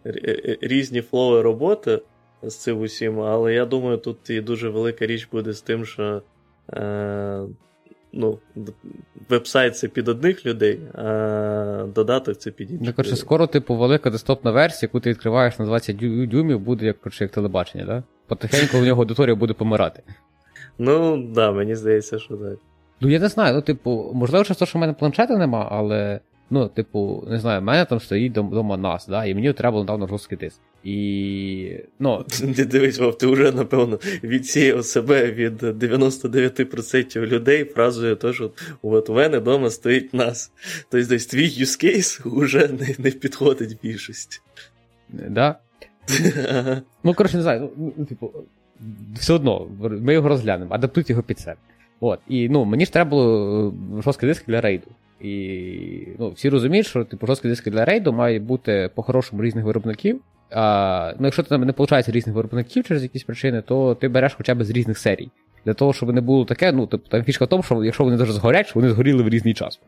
різні флови роботи з цим усім, але я думаю, тут і дуже велика річ буде з тим, що ну, веб-сайт це під одних людей, а додаток це під інших. Ну, коротше, скоро, типу, велика десктопна версія, яку ти відкриваєш на 20 дюймів, буде як коротше, як телебачення, да? Потихеньку в нього аудиторія буде помирати. Ну, так, да, мені здається, що так. Ну, я не знаю, ну, типу, можливо, через те, що в мене планшета нема, але. Ну, типу, не знаю, в мене там стоїть вдома нас, да, і мені треба було недавно жорсткий диск. І. ну... Ти дивись, Вов, ти вже, напевно, відсіяв себе від 99% людей фразою, то, що от у мене вдома стоїть нас. Тобто десь твій use case вже не не підходить більшості. Да? Ну, коротше, не знаю, ну, ну, типу, все одно, ми його розглянемо, адаптують його під себе. От, І ну, мені ж треба було е, жорсткий диск для рейду. І ну, всі розуміють, що типу, жорсткі диски для рейду мають бути по-хорошому різних виробників. А, ну, Якщо там не виходить різних виробників через якісь причини, то ти береш хоча б з різних серій. Для того, щоб не було таке, ну, тобто там фішка в тому, що якщо вони дуже згорять, що вони згоріли в різний час.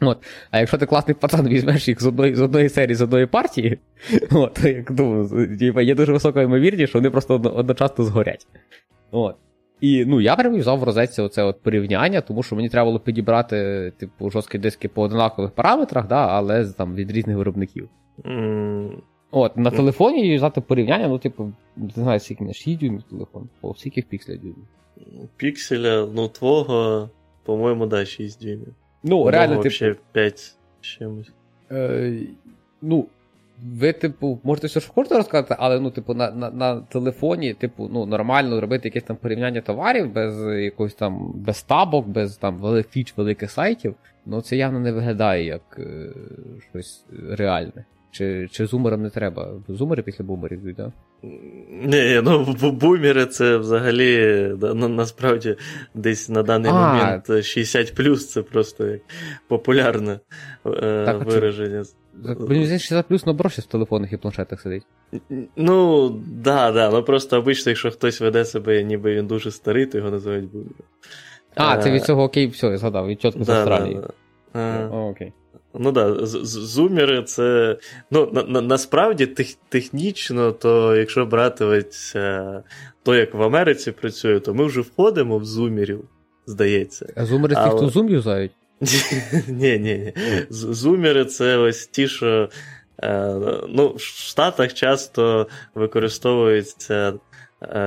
От. А якщо ти класний пацан візьмеш їх з одної з одної серії, з одної партії, от, як думаю, є дуже висока ймовірність, що вони просто одночасно згорять. От. І ну, я прям взяв в розетці оце от порівняння, тому що мені треба було підібрати типу, жорсткі диски по однакових параметрах, да, але там від різних виробників. Mm. От, На телефоні взяти порівняння, ну, типу, не знаю, скільки не 6 дюймів телефон, по скільки пікселя дюймів. Пікселя, ну, твого, по-моєму, да, 6 дюймів. Ну, реально, типу. 5 чимось. Е, Ну, ви, типу, можете все що хочете розказати, але ну, типу, на на, на телефоні, типу, ну, нормально робити якесь там порівняння товарів без якогось там без табок, без там великих фіч, великих сайтів, ну це явно не виглядає як е, щось реальне. Чи чи зумерам не треба? Зумери після бумерів йдуть, так? Ні, ну бумери це взагалі на, насправді десь на даний а, момент 60 це просто як популярне е, так, вираження. Це... Мені 60 плюс наоборот в телефонах і планшетах сидить. Ну, да, да. Ну просто обично, якщо хтось веде себе, ніби він дуже старий, то його називають бумером. А, це від цього окей, все, я згадав, від чітко з Австралії. Да, да. Окей. Ну да, зумери це. Ну, на, на, насправді тех, технічно, то якщо брати ось, то, як в Америці працює, то ми вже входимо в зумерів, здається. А зумери ті, хто зум юзають? Ні, ні, ні. Зумери це ось ті, що Е, ну, В Штатах часто використовується е,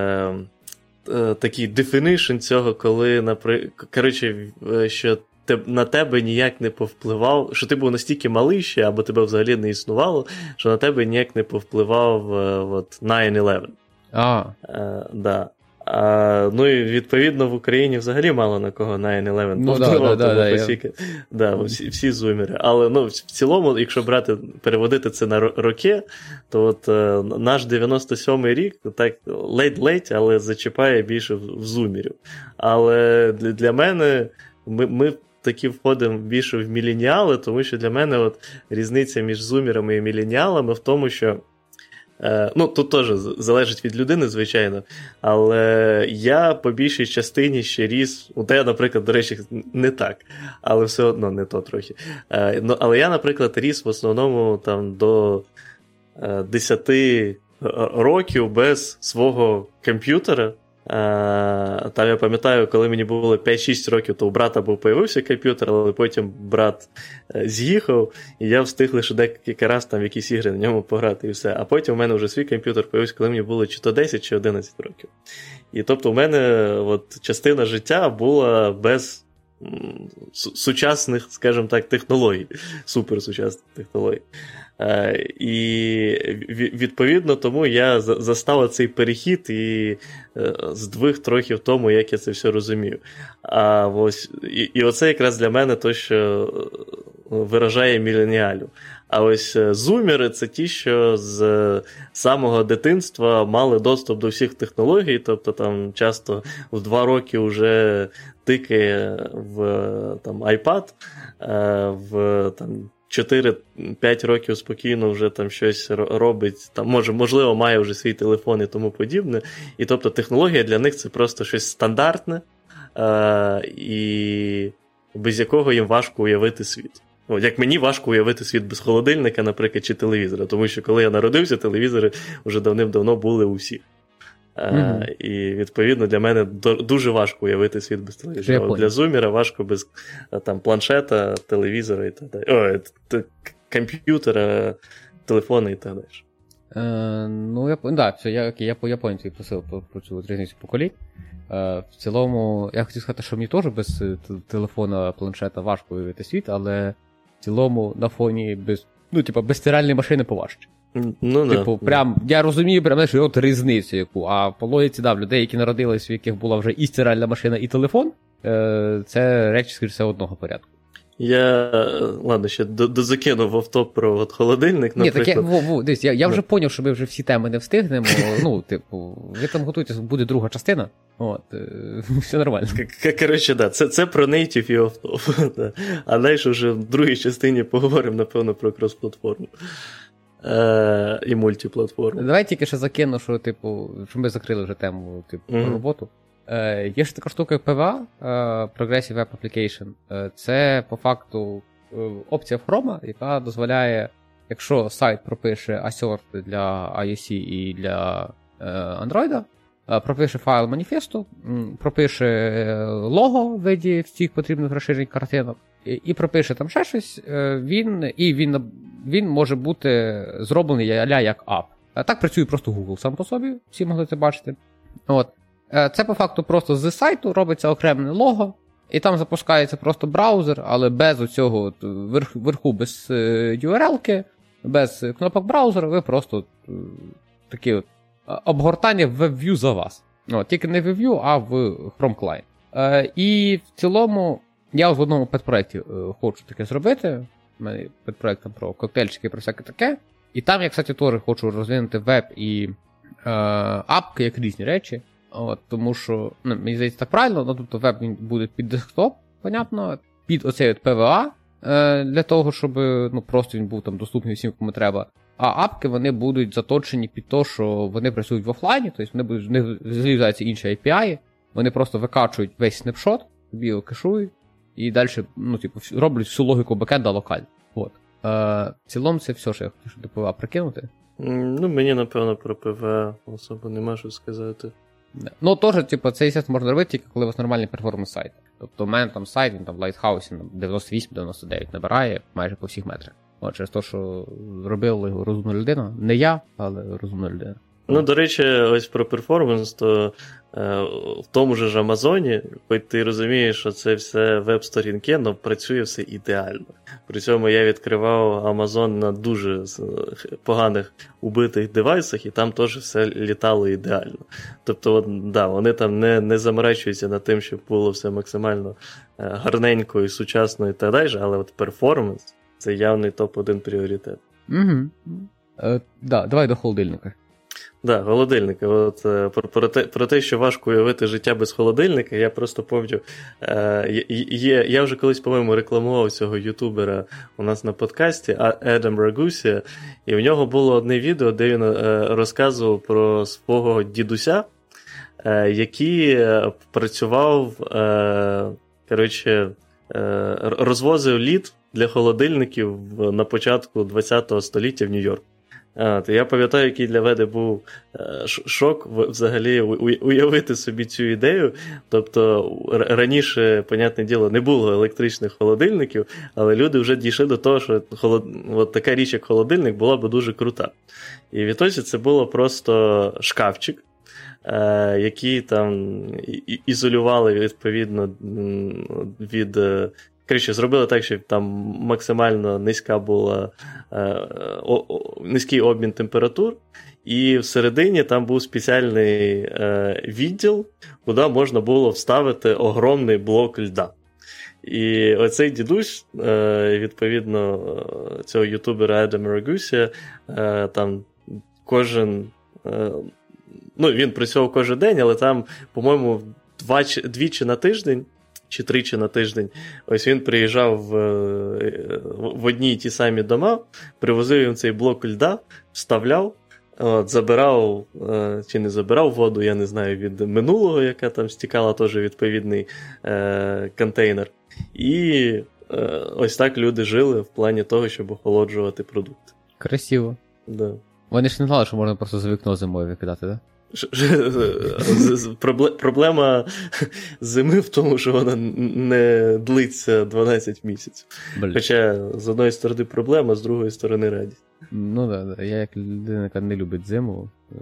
е, такий definition цього, коли, наприклад, коротше, що на тебе ніяк не повпливав, що ти був настільки малий ще, або тебе взагалі не існувало, що на тебе ніяк не повпливав от, 9-11. А. Е, да. А, Ну і відповідно в Україні взагалі мало на кого 9-11 ну, повпливав, да, да, всі, да, всі, всі зумери. Але ну, в цілому, якщо брати, переводити це на роки, то от е, наш 97-й рік так ледь-ледь, але зачіпає більше в, в зумерів. Але для, для мене ми, ми таки входимо більше в міленіали, тому що для мене от різниця між зумерами і міленіалами в тому, що. Е, ну, тут теж залежить від людини, звичайно. Але я по більшій частині ще ріс. У тебе, наприклад, до речі, не так, але все одно не то трохи. Е, ну, Але я, наприклад, ріс в основному там до 10 е, років без свого комп'ютера. Там я пам'ятаю, коли мені було 5-6 років, то у брата був появився комп'ютер, але потім брат е, з'їхав, і я встиг лише декілька разів там якісь ігри на ньому пограти і все. А потім у мене вже свій комп'ютер появився, коли мені було чи то 10, чи 11 років. І тобто, у мене от, частина життя була без сучасних, скажімо так, технологій, суперсучасних технологій. Е, і відповідно тому я застав цей перехід і е, здвиг трохи в тому, як я це все розумію. А ось, І і оце якраз для мене то, що е, виражає міленіалів. А ось зумери це ті, що з самого дитинства мали доступ до всіх технологій, тобто там часто в два роки вже тикає в там, iPad, в там, 4-5 років спокійно вже там щось робить, там, може, можливо, має вже свій телефон і тому подібне. І тобто технологія для них це просто щось стандартне, е- і без якого їм важко уявити світ. От, Як мені важко уявити світ без холодильника, наприклад, чи телевізора, тому що коли я народився, телевізори вже давним-давно були у всіх. Mm-hmm. І відповідно для мене дуже важко уявити світ без телевізора. Для зуміра важко без там, планшета, телевізора і так далі. О, комп'ютера, телефону і так далі. Е, Ну, я да, все, я, я, я понял твій посил про, цю різницю поколінь. Е, В цілому, я хотів сказати, що мені теж без е, телефона, планшета важко уявити світ, але цілому на фоні без ну, типа, без стиральної машини поважче. Ну, Типу, да. прям, я розумію, прям, знаєш, от різницю яку. А по логіці, да, в людей, які народились, в яких була вже і стиральна машина, і телефон, е, це речі, скоріше, одного порядку. Я ладно, ще дозакинув автоп про от холодильник. наприклад. Ні, так я, во, дивись, я я вже зрозумів, що ми вже всі теми не встигнемо. Ну, типу, ви там готуєтесь, буде друга частина. От, е, Все нормально. Коротше, да, це це про native і автоп. А далі вже в другій частині поговоримо, напевно, про крос-платформу. Е, І мультиплатформу. Давай тільки ще закину, що, типу, що ми закрили вже тему типу, mm-hmm. про роботу. Е, Є ж така штука, PWA, е, Progressive Web Application. Е, Це по факту е, опція в Chrome, яка дозволяє, якщо сайт пропише assert для iOS і для Android, пропише файл маніфесту, пропише лого в виді всіх потрібних розширень картинок, і, пропише там ще щось, він і він він може бути зроблений аля як ап. Так працює просто Google сам по собі, всі могли це бачити. От. Е, це по факту просто з сайту робиться окреме лого, і там запускається просто браузер, але без оцього верх, верху, без е, URL-ки, без кнопок браузера, ви просто е, такі от обгортання в WebView за вас. О, тільки не в WebView, а в Chrome Client. І в цілому я в одному педпроєкті хочу таке зробити. У мене педпроєкт там про коктейльчики про всяке таке. І там я, кстати, теж хочу розвинути веб і е, апки як різні речі. От, Тому що, ну, мені здається, так правильно, ну, тобто веб він буде під десктоп, понятно, під оцей от PVA, е, для того, щоб ну, просто він був там доступний всім, кому треба. А апки вони будуть заточені під те, що вони працюють в офлайні, тобто вони будуть, в них залізаються інші API, вони просто викачують весь снапшот, тобі його кешують, і далі ну, типу, роблять всю логіку бекенда локально. От. Е, В цілому це все, що я хочу до PWA прикинути. Ну, мені, напевно, про PWA особо нема що сказати. Ну, теж, типу, цей сайт можна робити тільки коли у вас нормальний перформанс сайт. Тобто у мене там сайт, він там в Lighthouse і 98-99 набирає майже по всіх метрах. От, через те, що робила його розумна людина. Не я, але розумна людина. Ну, до речі, ось про перформанс, то в тому ж Амазоні, хоч ти розумієш, що це все веб-сторінки, але працює все ідеально. При цьому я відкривав Амазон на дуже поганих убитих девайсах, і там теж все літало ідеально. Тобто, от, да, вони там не не заморачуються над тим, щоб було все максимально е, гарненько і сучасно і так далі, але от перформанс це явний топ-1 пріоритет. Угу. Е, да, Давай до холодильника. Да, холодильника. От, е, Про те, про те, що важко уявити життя без холодильника, я просто пам'ятаю. Е, є, Я вже колись, по-моєму, рекламував цього ютубера у нас на подкасті Едам Рагусія, і в нього було одне відео, де він е, розказував про свого дідуся, е, який працював, коротше, розвозив лід для холодильників на початку ХХ століття в Нью-Йорку. От, Я пам'ятаю, який для мене був е, шок взагалі уявити собі цю ідею. Тобто раніше, понятне діло, не було електричних холодильників, але люди вже дійшли до того, що холод... от така річ, як холодильник, була б дуже крута. І відтоді це було просто шкафчик, е, який там ізолювали відповідно від е, Коротше, зробили так, щоб там максимально низька була е, о, о, низький обмін температур, і всередині там був спеціальний е, відділ, куди можна було вставити огромний блок льда. І оцей дідусь, е, відповідно, цього ютубера Едема Рагусія, е, там кожен. Е, ну, Він працював кожен день, але там, по-моєму, двічі на тиждень чи тричі на тиждень. Ось він приїжджав в в одні й ті самі дома, привозив їм цей блок льда, вставляв, от, забирав е, чи не забирав воду, я не знаю, від минулого, яка там стікала, теж відповідний е, контейнер. І е, ось так люди жили в плані того, щоб охолоджувати продукти. Красиво. Да. Вони ж не знали, що можна просто за вікно зимою викидати, так? Да? Проблема зими в тому, що вона не длиться 12 місяців. Хоча, з одної сторони, проблема, з другої сторони, радість. Ну так, да, я як людина, яка не любить зиму, е,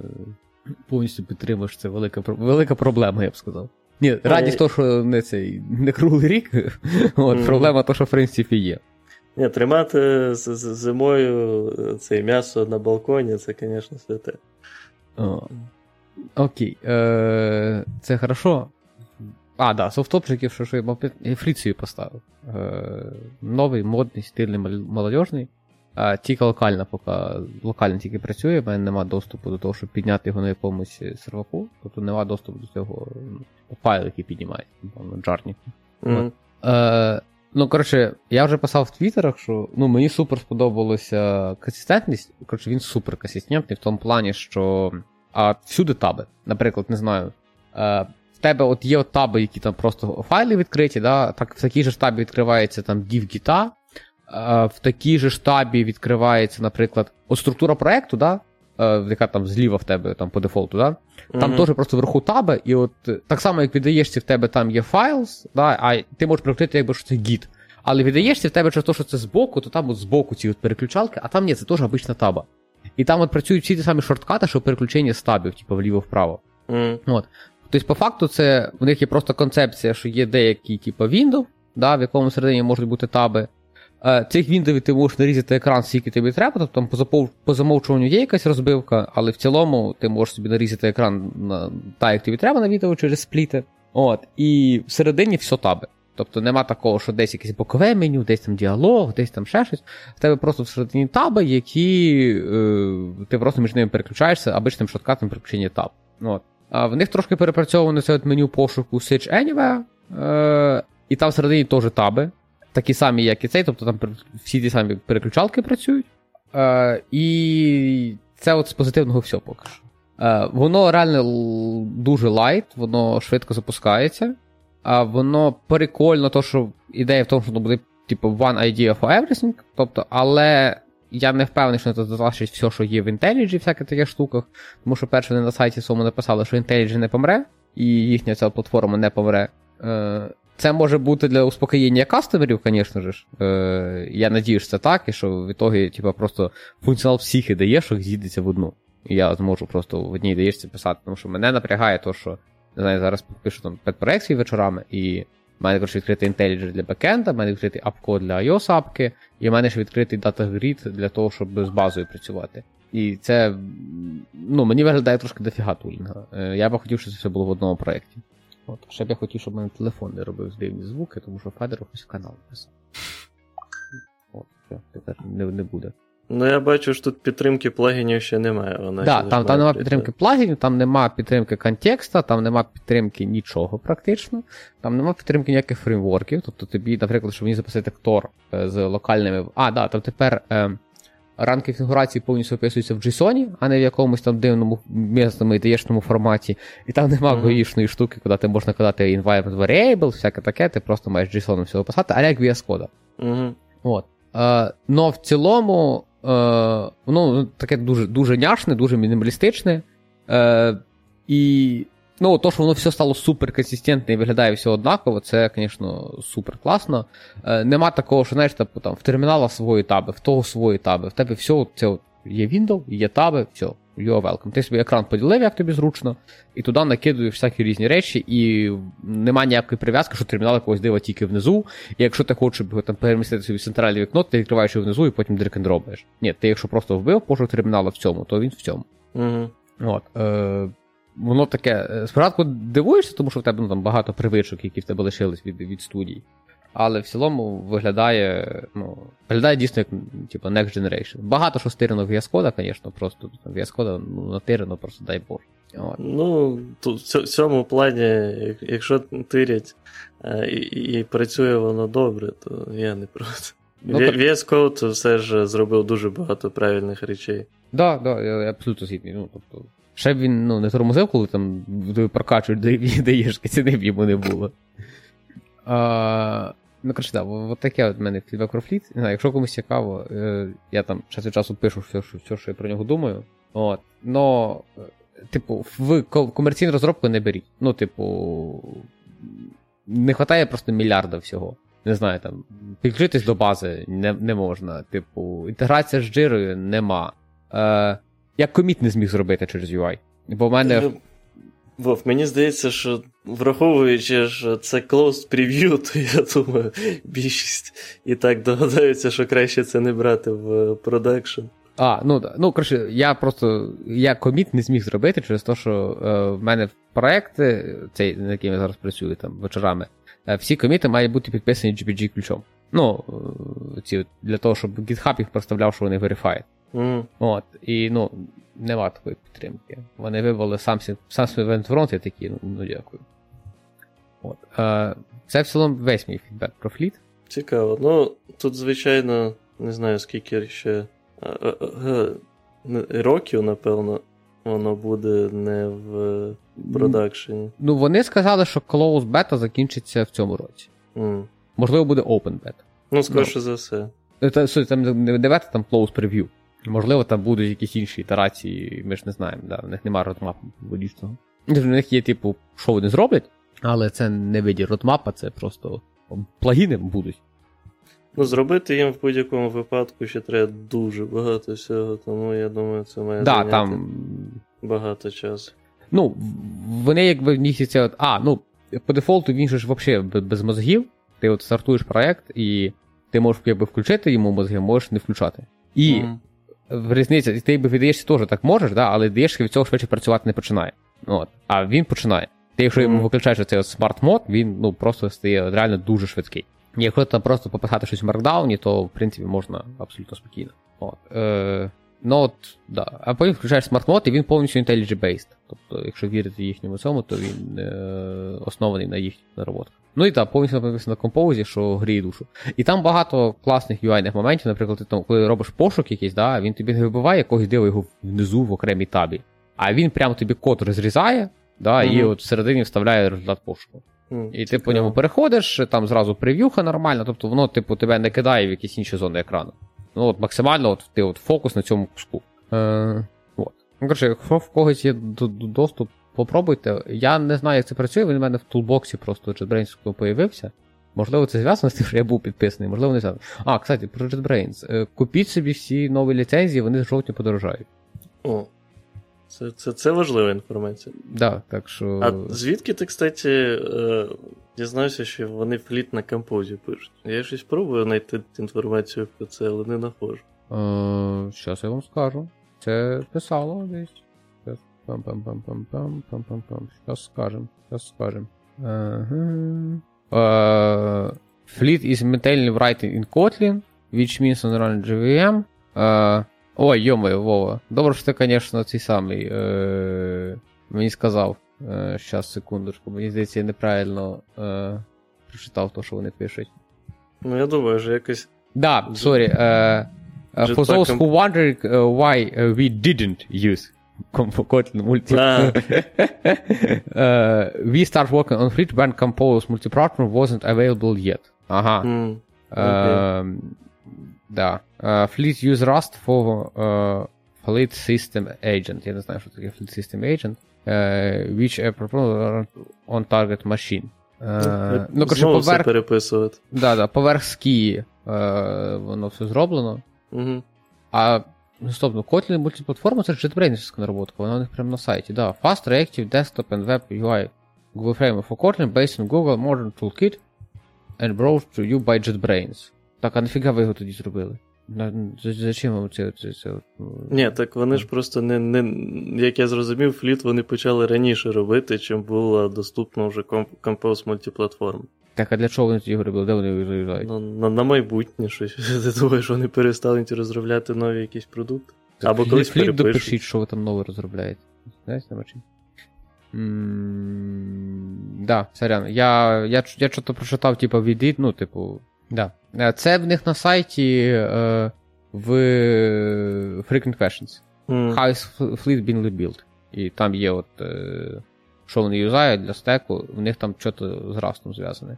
повністю підтримуєш це велика велика проблема, я б сказав. Ні, радість то, що не цей не круглий рік, от, проблема то, що в принципі є. Ні, тримати зимою е, це м'ясо на балконі, це, звісно, святе. О. Окей. Е, Це хорошо. А, да, софтопчиків, що що я мав фріцію поставив. Е, Новий, модний, стильний, молодіжний. А, Тільки локально, поки локально тільки працює, в мене немає доступу до того, щоб підняти його на якомусь серваку. Тобто немає доступу до цього файлу, який піднімає, на джарні. Mm-hmm. Е, Ну, коротше, я вже писав в твіттерах, що ну, мені супер сподобалася консистентність. Коротше, він супер консистентний в тому плані, що а всюди таби. Наприклад, не знаю. Е, В тебе от є от таби, які там просто файли відкриті, да? так в такій же штабі відкривається там div гіта, е, в такій же штабі відкривається, наприклад, от структура проекту, да? Е, яка там зліва в тебе там по дефолту, да? там mm-hmm. теж просто вверху таби, і от так само, як віддаєшся, в тебе там є files, да? а ти можеш прикрити, якби що це гід. Але віддаєшся в тебе через те, що це збоку, то там от збоку ці от переключалки, а там ні, це теж обична таба. І там от працюють всі ті самі шорткати, що переключення стабів, типу вліво-вправо. Mm. От. Тобто, по факту, це в них є просто концепція, що є деякі, типу, Windows, да, в якому середині можуть бути таби. Е, Цих Windows ти можеш нарізати екран, скільки тобі треба, тобто там по, запов... по замовчуванню є якась розбивка, але в цілому ти можеш собі нарізати екран на так, як тобі треба на відео через спліти. От. І всередині все таби. Тобто нема такого, що десь якесь бокове меню, десь там діалог, десь там ще щось. В тебе просто всередині таби, які е, ти просто між ними переключаєшся обичним шорткатом переключення таб. От. А в них трошки перепрацьовано це от меню пошуку Search Anywhere, е, і там всередині теж таби, такі самі, як і цей, тобто там всі ті самі переключалки працюють. Е, І це от з позитивного все поки що. Е, Воно реально дуже light, воно швидко запускається а воно прикольно, то що ідея в тому, що воно буде, типу, one idea for everything. Тобто, але я не впевнений, що це залишить все, що є в IntelliJ, всяких таких штуках. Тому що перше вони на сайті своєму написали, що IntelliJ не помре, і їхня ця платформа не помре. Е, це може бути для успокоєння кастомерів, звісно ж. Е, Я надію, що це так, і що в ітогі, типу, просто функціонал всіх ідеєшок з'їдеться в одну. І я зможу просто в одній ідеєшці писати, тому що мене напрягає то, що не знаю, зараз пишу там педпроект свій вечорами, і в мене коротше, відкритий IntelliJ для бекенда, в мене відкритий апкод для iOS апки, і в мене ще відкритий DataGrid для того, щоб з базою працювати. І це ну, мені виглядає трошки дофіга тулінга. Е, Я би хотів, щоб це все було в одному проєкті. От. Ще б я хотів, щоб мене телефон не робив дивні звуки, тому що Федоров ось канал писав. От, все, тепер не, не буде. Ну, я бачу, що тут підтримки плагінів ще немає. Вона Да, ще там, не там нема прийти. підтримки плагінів, там нема підтримки контекста, там нема підтримки нічого практично, там нема підтримки ніяких фреймворків. Тобто тобі, наприклад, щоб мені записати Tor е, з локальними. А, да, там тепер е, ранг конфігурації повністю описується в JSON, а не в якомусь там дивному місному ідеєшному форматі. І там нема Мгм. гаїшної штуки, куди ти можна кидати environment variable, всяке таке, ти просто маєш JSON всього писати, але як VS Code. Угу. От. Е, но в цілому, воно таке дуже, дуже няшне, дуже мінімалістичне. Е, і ну, то, що воно все стало супер консистентне і виглядає все однаково, це, звісно, супер класно. Е, нема такого, що знаєш, типу, там, в термінала свої таби, в того свої таби, в тебе все це от, є Windows, є таби, все. You're welcome. Ти собі екран поділив, як тобі зручно, і туди накидуєш всякі різні речі, і нема ніякої прив'язки, що термінал якогось дива тільки внизу, і якщо ти хочеш там перемістити собі в центральне вікно, ти відкриваєш його внизу і потім дрик робиш. Ні, ти якщо просто вбив пошук термінала в цьому, то він в цьому. Угу. От, е, воно таке. е, Спочатку дивуєшся, тому що в тебе ну, там багато привичок, які в тебе лишились від, від студій. Але в цілому виглядає, ну, виглядає дійсно як типу, Next Generation. Багато що стирено в Code, звісно, просто VS Code ну, натирено, просто дай Боже. От. Ну, тут в цьому плані, якщо тирять е, і, і працює воно добре, то я не проти. Ну, VS Code все ж зробив дуже багато правильних речей. Да, да, я абсолютно згідний. Ну, тобто, ще б він ну, не тормозив, коли там прокачують даєшки, ціни б йому не було. А, ну, коротше, да, от таке от в мене фідбек про фліт. Не знаю, якщо комусь цікаво, е, я там час від часу пишу все, що, все, що я про нього думаю. От. Но, е, типу, в комерційну розробку не беріть. Ну, типу, не вистачає просто мільярда всього. Не знаю, там, підключитись до бази не, не можна. Типу, інтеграція з джирою нема. Е, я коміт не зміг зробити через UI. Бо в мене. Е, Вов, мені здається, що враховуючи, що це closed preview, то я думаю, більшість і так догадаються, що краще це не брати в продакшн. А, ну. Ну, коротше, я просто. Я коміт не зміг зробити через те, що е, в мене проекти, цей, над яким я зараз працюю там вечорами, е, всі коміти мають бути підписані GPG ключом. Ну, е, ці, для того, щоб GitHub їх проставляв, що вони верифають. Угу. От, і ну, нема такої підтримки. Вони вивели сам, сам свій event і такі, ну, ну дякую. От. Е, це в цілому весь мій фідбек про фліт. Цікаво. Ну, тут, звичайно, не знаю, скільки ще е, е, е, років, напевно, воно буде не в продакшені. Ну, вони сказали, що close beta закінчиться в цьому році. М. Можливо, буде open beta. Ну, скоріше за все. Е, суть, там не бета, там close preview. Можливо, там будуть якісь інші ітерації, ми ж не знаємо, да, в них немає родмапу логічного. У них є, типу, що вони зроблять, але це не виді родмапа, це просто плагіни будуть. Ну, зробити їм в будь-якому випадку ще треба дуже багато всього, тому я думаю, це має Да, там. багато часу. Ну, вони якби в них це. от- А, ну, по дефолту він же ж взагалі без мозгів. Ти от стартуєш проект, і ти можеш якби включити йому мозги, можеш не включати. І Мгм. В різниця, ти якби в IDE-шці теж так можеш, да, але IDE-шка від цього швидше працювати не починає. От. А він починає. Ти, якщо йому виключаєш цей smart mode, він ну, просто стає реально дуже швидкий. І Якщо там просто пописати щось в маркдауні, то в принципі можна абсолютно спокійно. От. Е, ну от, да. А потім включаєш smart mode, і він повністю IntelliJ-based. Тобто, якщо вірити їхньому цьому, то він е, оснований на їхніх наработках. Ну і так, повністю написано на композі, що гріє душу. І там багато класних UI-них моментів, наприклад, ти там, коли робиш пошук якийсь, да, він тобі не вибиває якогось дерева його внизу в окремій табі. А він прямо тобі код розрізає, да, і от всередині вставляє результат пошуку. М, І ти по ньому переходиш, там зразу прев'юха нормальна, тобто воно, типу, тебе не кидає в якісь інші зони екрану. Ну, от максимально от, ти от фокус на цьому куску. Е, от. Ну, коротше, якщо в когось є доступ, попробуйте. Я не знаю, як це працює, він в мене в тулбоксі просто JetBrains появився. Можливо, це зв'язано з тим, що я був підписаний, можливо, не зв'язано. А, кстати, про JetBrains. Е, Купіть собі всі нові ліцензії, вони з жовтня подорожають. О, це, це, це важлива інформація. Да, так що... А звідки ти, кстати, е, дізнався, що вони фліт на композі пишуть? Я щось пробую знайти інформацію про це, але не знаходжу. Зараз я вам скажу. Це писало десь. Щас. Пам-пам-пам-пам-пам, пам-пам-пам. Зараз скажем. Зараз скажем. Ага. Uh, fleet is maintained writing in Kotlin, which means on run JVM. Uh, ой, йомаю, Вова. Добре, що ти, звісно, цей самий uh, мені сказав. Щас, секундочку. Мені здається, я неправильно uh, прочитав то, що вони пишуть. Ну, я думаю, що якось. Да, uh, for those who wondering why we didn't use Kotlin multi Ah. uh, we start working on Fleet when Compose multi-platform wasn't available yet. Ага. М, Um, да. Uh, Fleet use Rust for uh, Fleet System Agent. Я не знаю, що таке Fleet System Agent. Uh, which are proposed on target machine. Uh, ну, коротше, Знову все поверх, переписувати. да, да, поверх ски uh, воно все зроблено. Угу. А ну, стоп, ну Kotlin мультиплатформа це ж JetBrains наработка, вона у них прямо на сайті. Да. Fast, Reactive, Desktop and Web UI Google Framework for Kotlin based on Google Modern Toolkit and brought to you by JetBrains. Так, а нафіга ви його тоді зробили? Зачем вам це? це, це ну, Ні, так вони ж просто не, не. Як я зрозумів, фліт вони почали раніше робити, чим була доступна вже Compose мультиплатформа. Так, а для чого вони тоді робили? Де вони його заїжджають? На, на, на майбутнє щось. Ти думаєш, вони перестануть розробляти нові якісь продукти? або колись перепишуть. допишіть, що ви там нове розробляєте. Знаєте, нема чим? М, Да, сорян. Я, я, я що-то прочитав, типу, від, ну, типу, да. Е, Це в них на сайті е, в Frequent Questions. М. How is Fleet been rebuilt? І там є от, е, що вони юзають для стеку, в них там щось з растом зв'язане.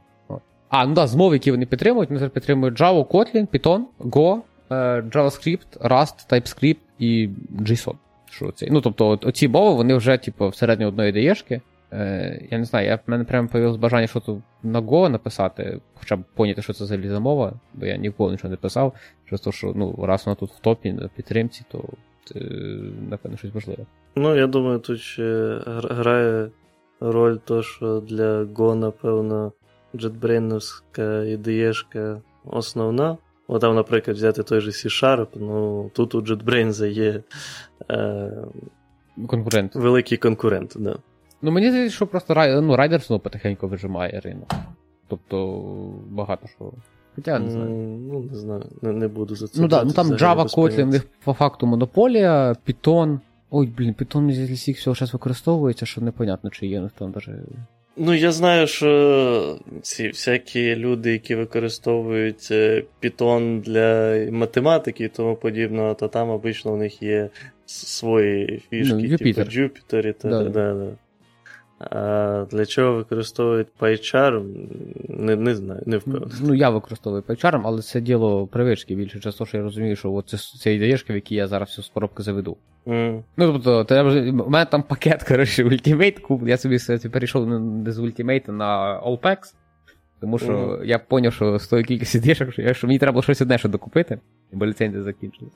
А, ну да, з мов, які вони підтримують, вони підтримують Java, Kotlin, Python, Go, е, JavaScript, Rust, TypeScript і JSON. Що це? Ну, тобто, от, оці мови, вони вже, типу, всередині одної даєшки. Е, я не знаю, я, в мене прямо появилось бажання щось на Go написати, хоча б поняти, що це за мова, бо я ніколи нічого не писав. Через те, що ну, раз вона тут в топі на підтримці, то це, напевно, щось важливе. Ну, я думаю, тут ще грає роль то, що для Go, напевно, JetBrains ідеєшка основна. От там, наприклад, взяти той же C-Sharp, ну тут у JetBrains є е, Конкурент. великий конкурент. Да. Ну, мені здається, що просто рай, ну, райдер знову потихеньку вижимає ринок. Тобто багато що. Хоча не знаю. Ну, не знаю, не, не буду за це. Ну так, ну там Java, Kotlin, в них по факту монополія, Python. Ой, блін, питон зі всіх всього час використовується, що непонятно, чи є ну, там даже. Ну, я знаю, що ці всякі люди, які використовують е, Python для математики і тому подібного, то там обично в них є свої фішки, Ну, типу Jupyter. І та, да. Да, да. А для чого використовують PyCharm, не, не знаю, не впевнений. Ну, я використовую PyCharm, але це діло привички більше часто, що я розумію, що от це, це ідеєшка, в якій я зараз всю з коробки заведу. Mm. Ну, тобто, треба вже, у мене там пакет, коротше, Ultimate, куп- я собі перейшов не- не з Ultimate на Allpacks, тому що Мгм. я зрозумів, що з тої кількості дешок, що, я- що мені треба було щось одне ще докупити, бо ліцензія закінчилась.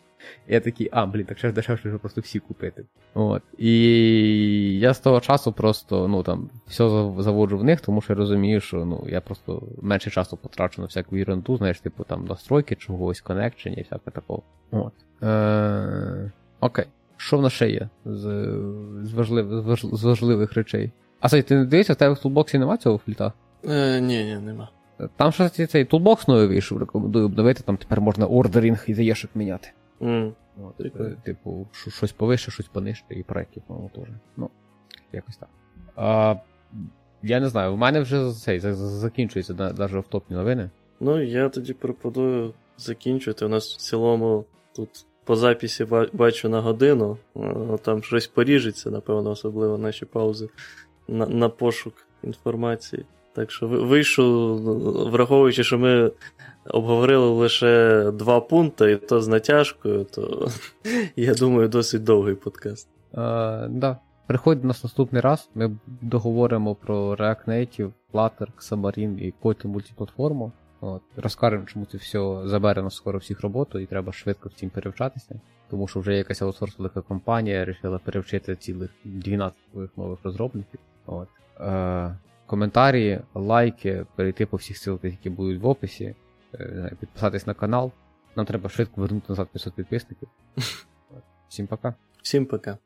І я такий, а, блін, так ще ж дешевше вже просто всі купити. От. І я з того часу просто, ну там, все зав- заводжу в них, тому що я розумію, що ну, я просто менше часу потрачу на всяку ерунду, знаєш, типу там настройки чогось, коннекшені і всяке такого. От. Е- окей. Що в нас ще є з, з, важлив, з, важливих речей? А цей, ти не дивишся, в тебе в тулбоксі нема цього фліта? Е, ні, ні, нема. Там щось цей- цей тулбокс новий вийшов, рекомендую обновити, там тепер можна ордерінг і заєшок міняти. М. От, е, типу, що- щось повище, щось понижче, і проєктів, по-моєму, теж. Ну, якось так. А, я не знаю, у мене вже цей, за- за- закінчується навіть автопні новини. Ну, я тоді пропоную закінчувати. У нас в цілому тут по записі бачу на годину, е, там щось поріжеться, напевно, особливо наші паузи на, на пошук інформації. Так що вийшов, враховуючи, що ми обговорили лише два пункти, і то з натяжкою, то я думаю, досить довгий подкаст. А, да. приходь до нас наступний раз, ми договоримо про React Native, Flutter, Xamarin і потім мультиплатформу. От. Розкажемо, чому це все забере нас скоро всіх роботу і треба швидко всім перевчатися. Тому що вже якась аутсорс велика компанія вирішила перевчити цілих 12 нових розробників. От. Е, коментарі, лайки, перейти по всіх ссылках, які будуть в описі, е, підписатись на канал. Нам треба швидко вернути назад 500 підписників. Всім пока. Всім пока.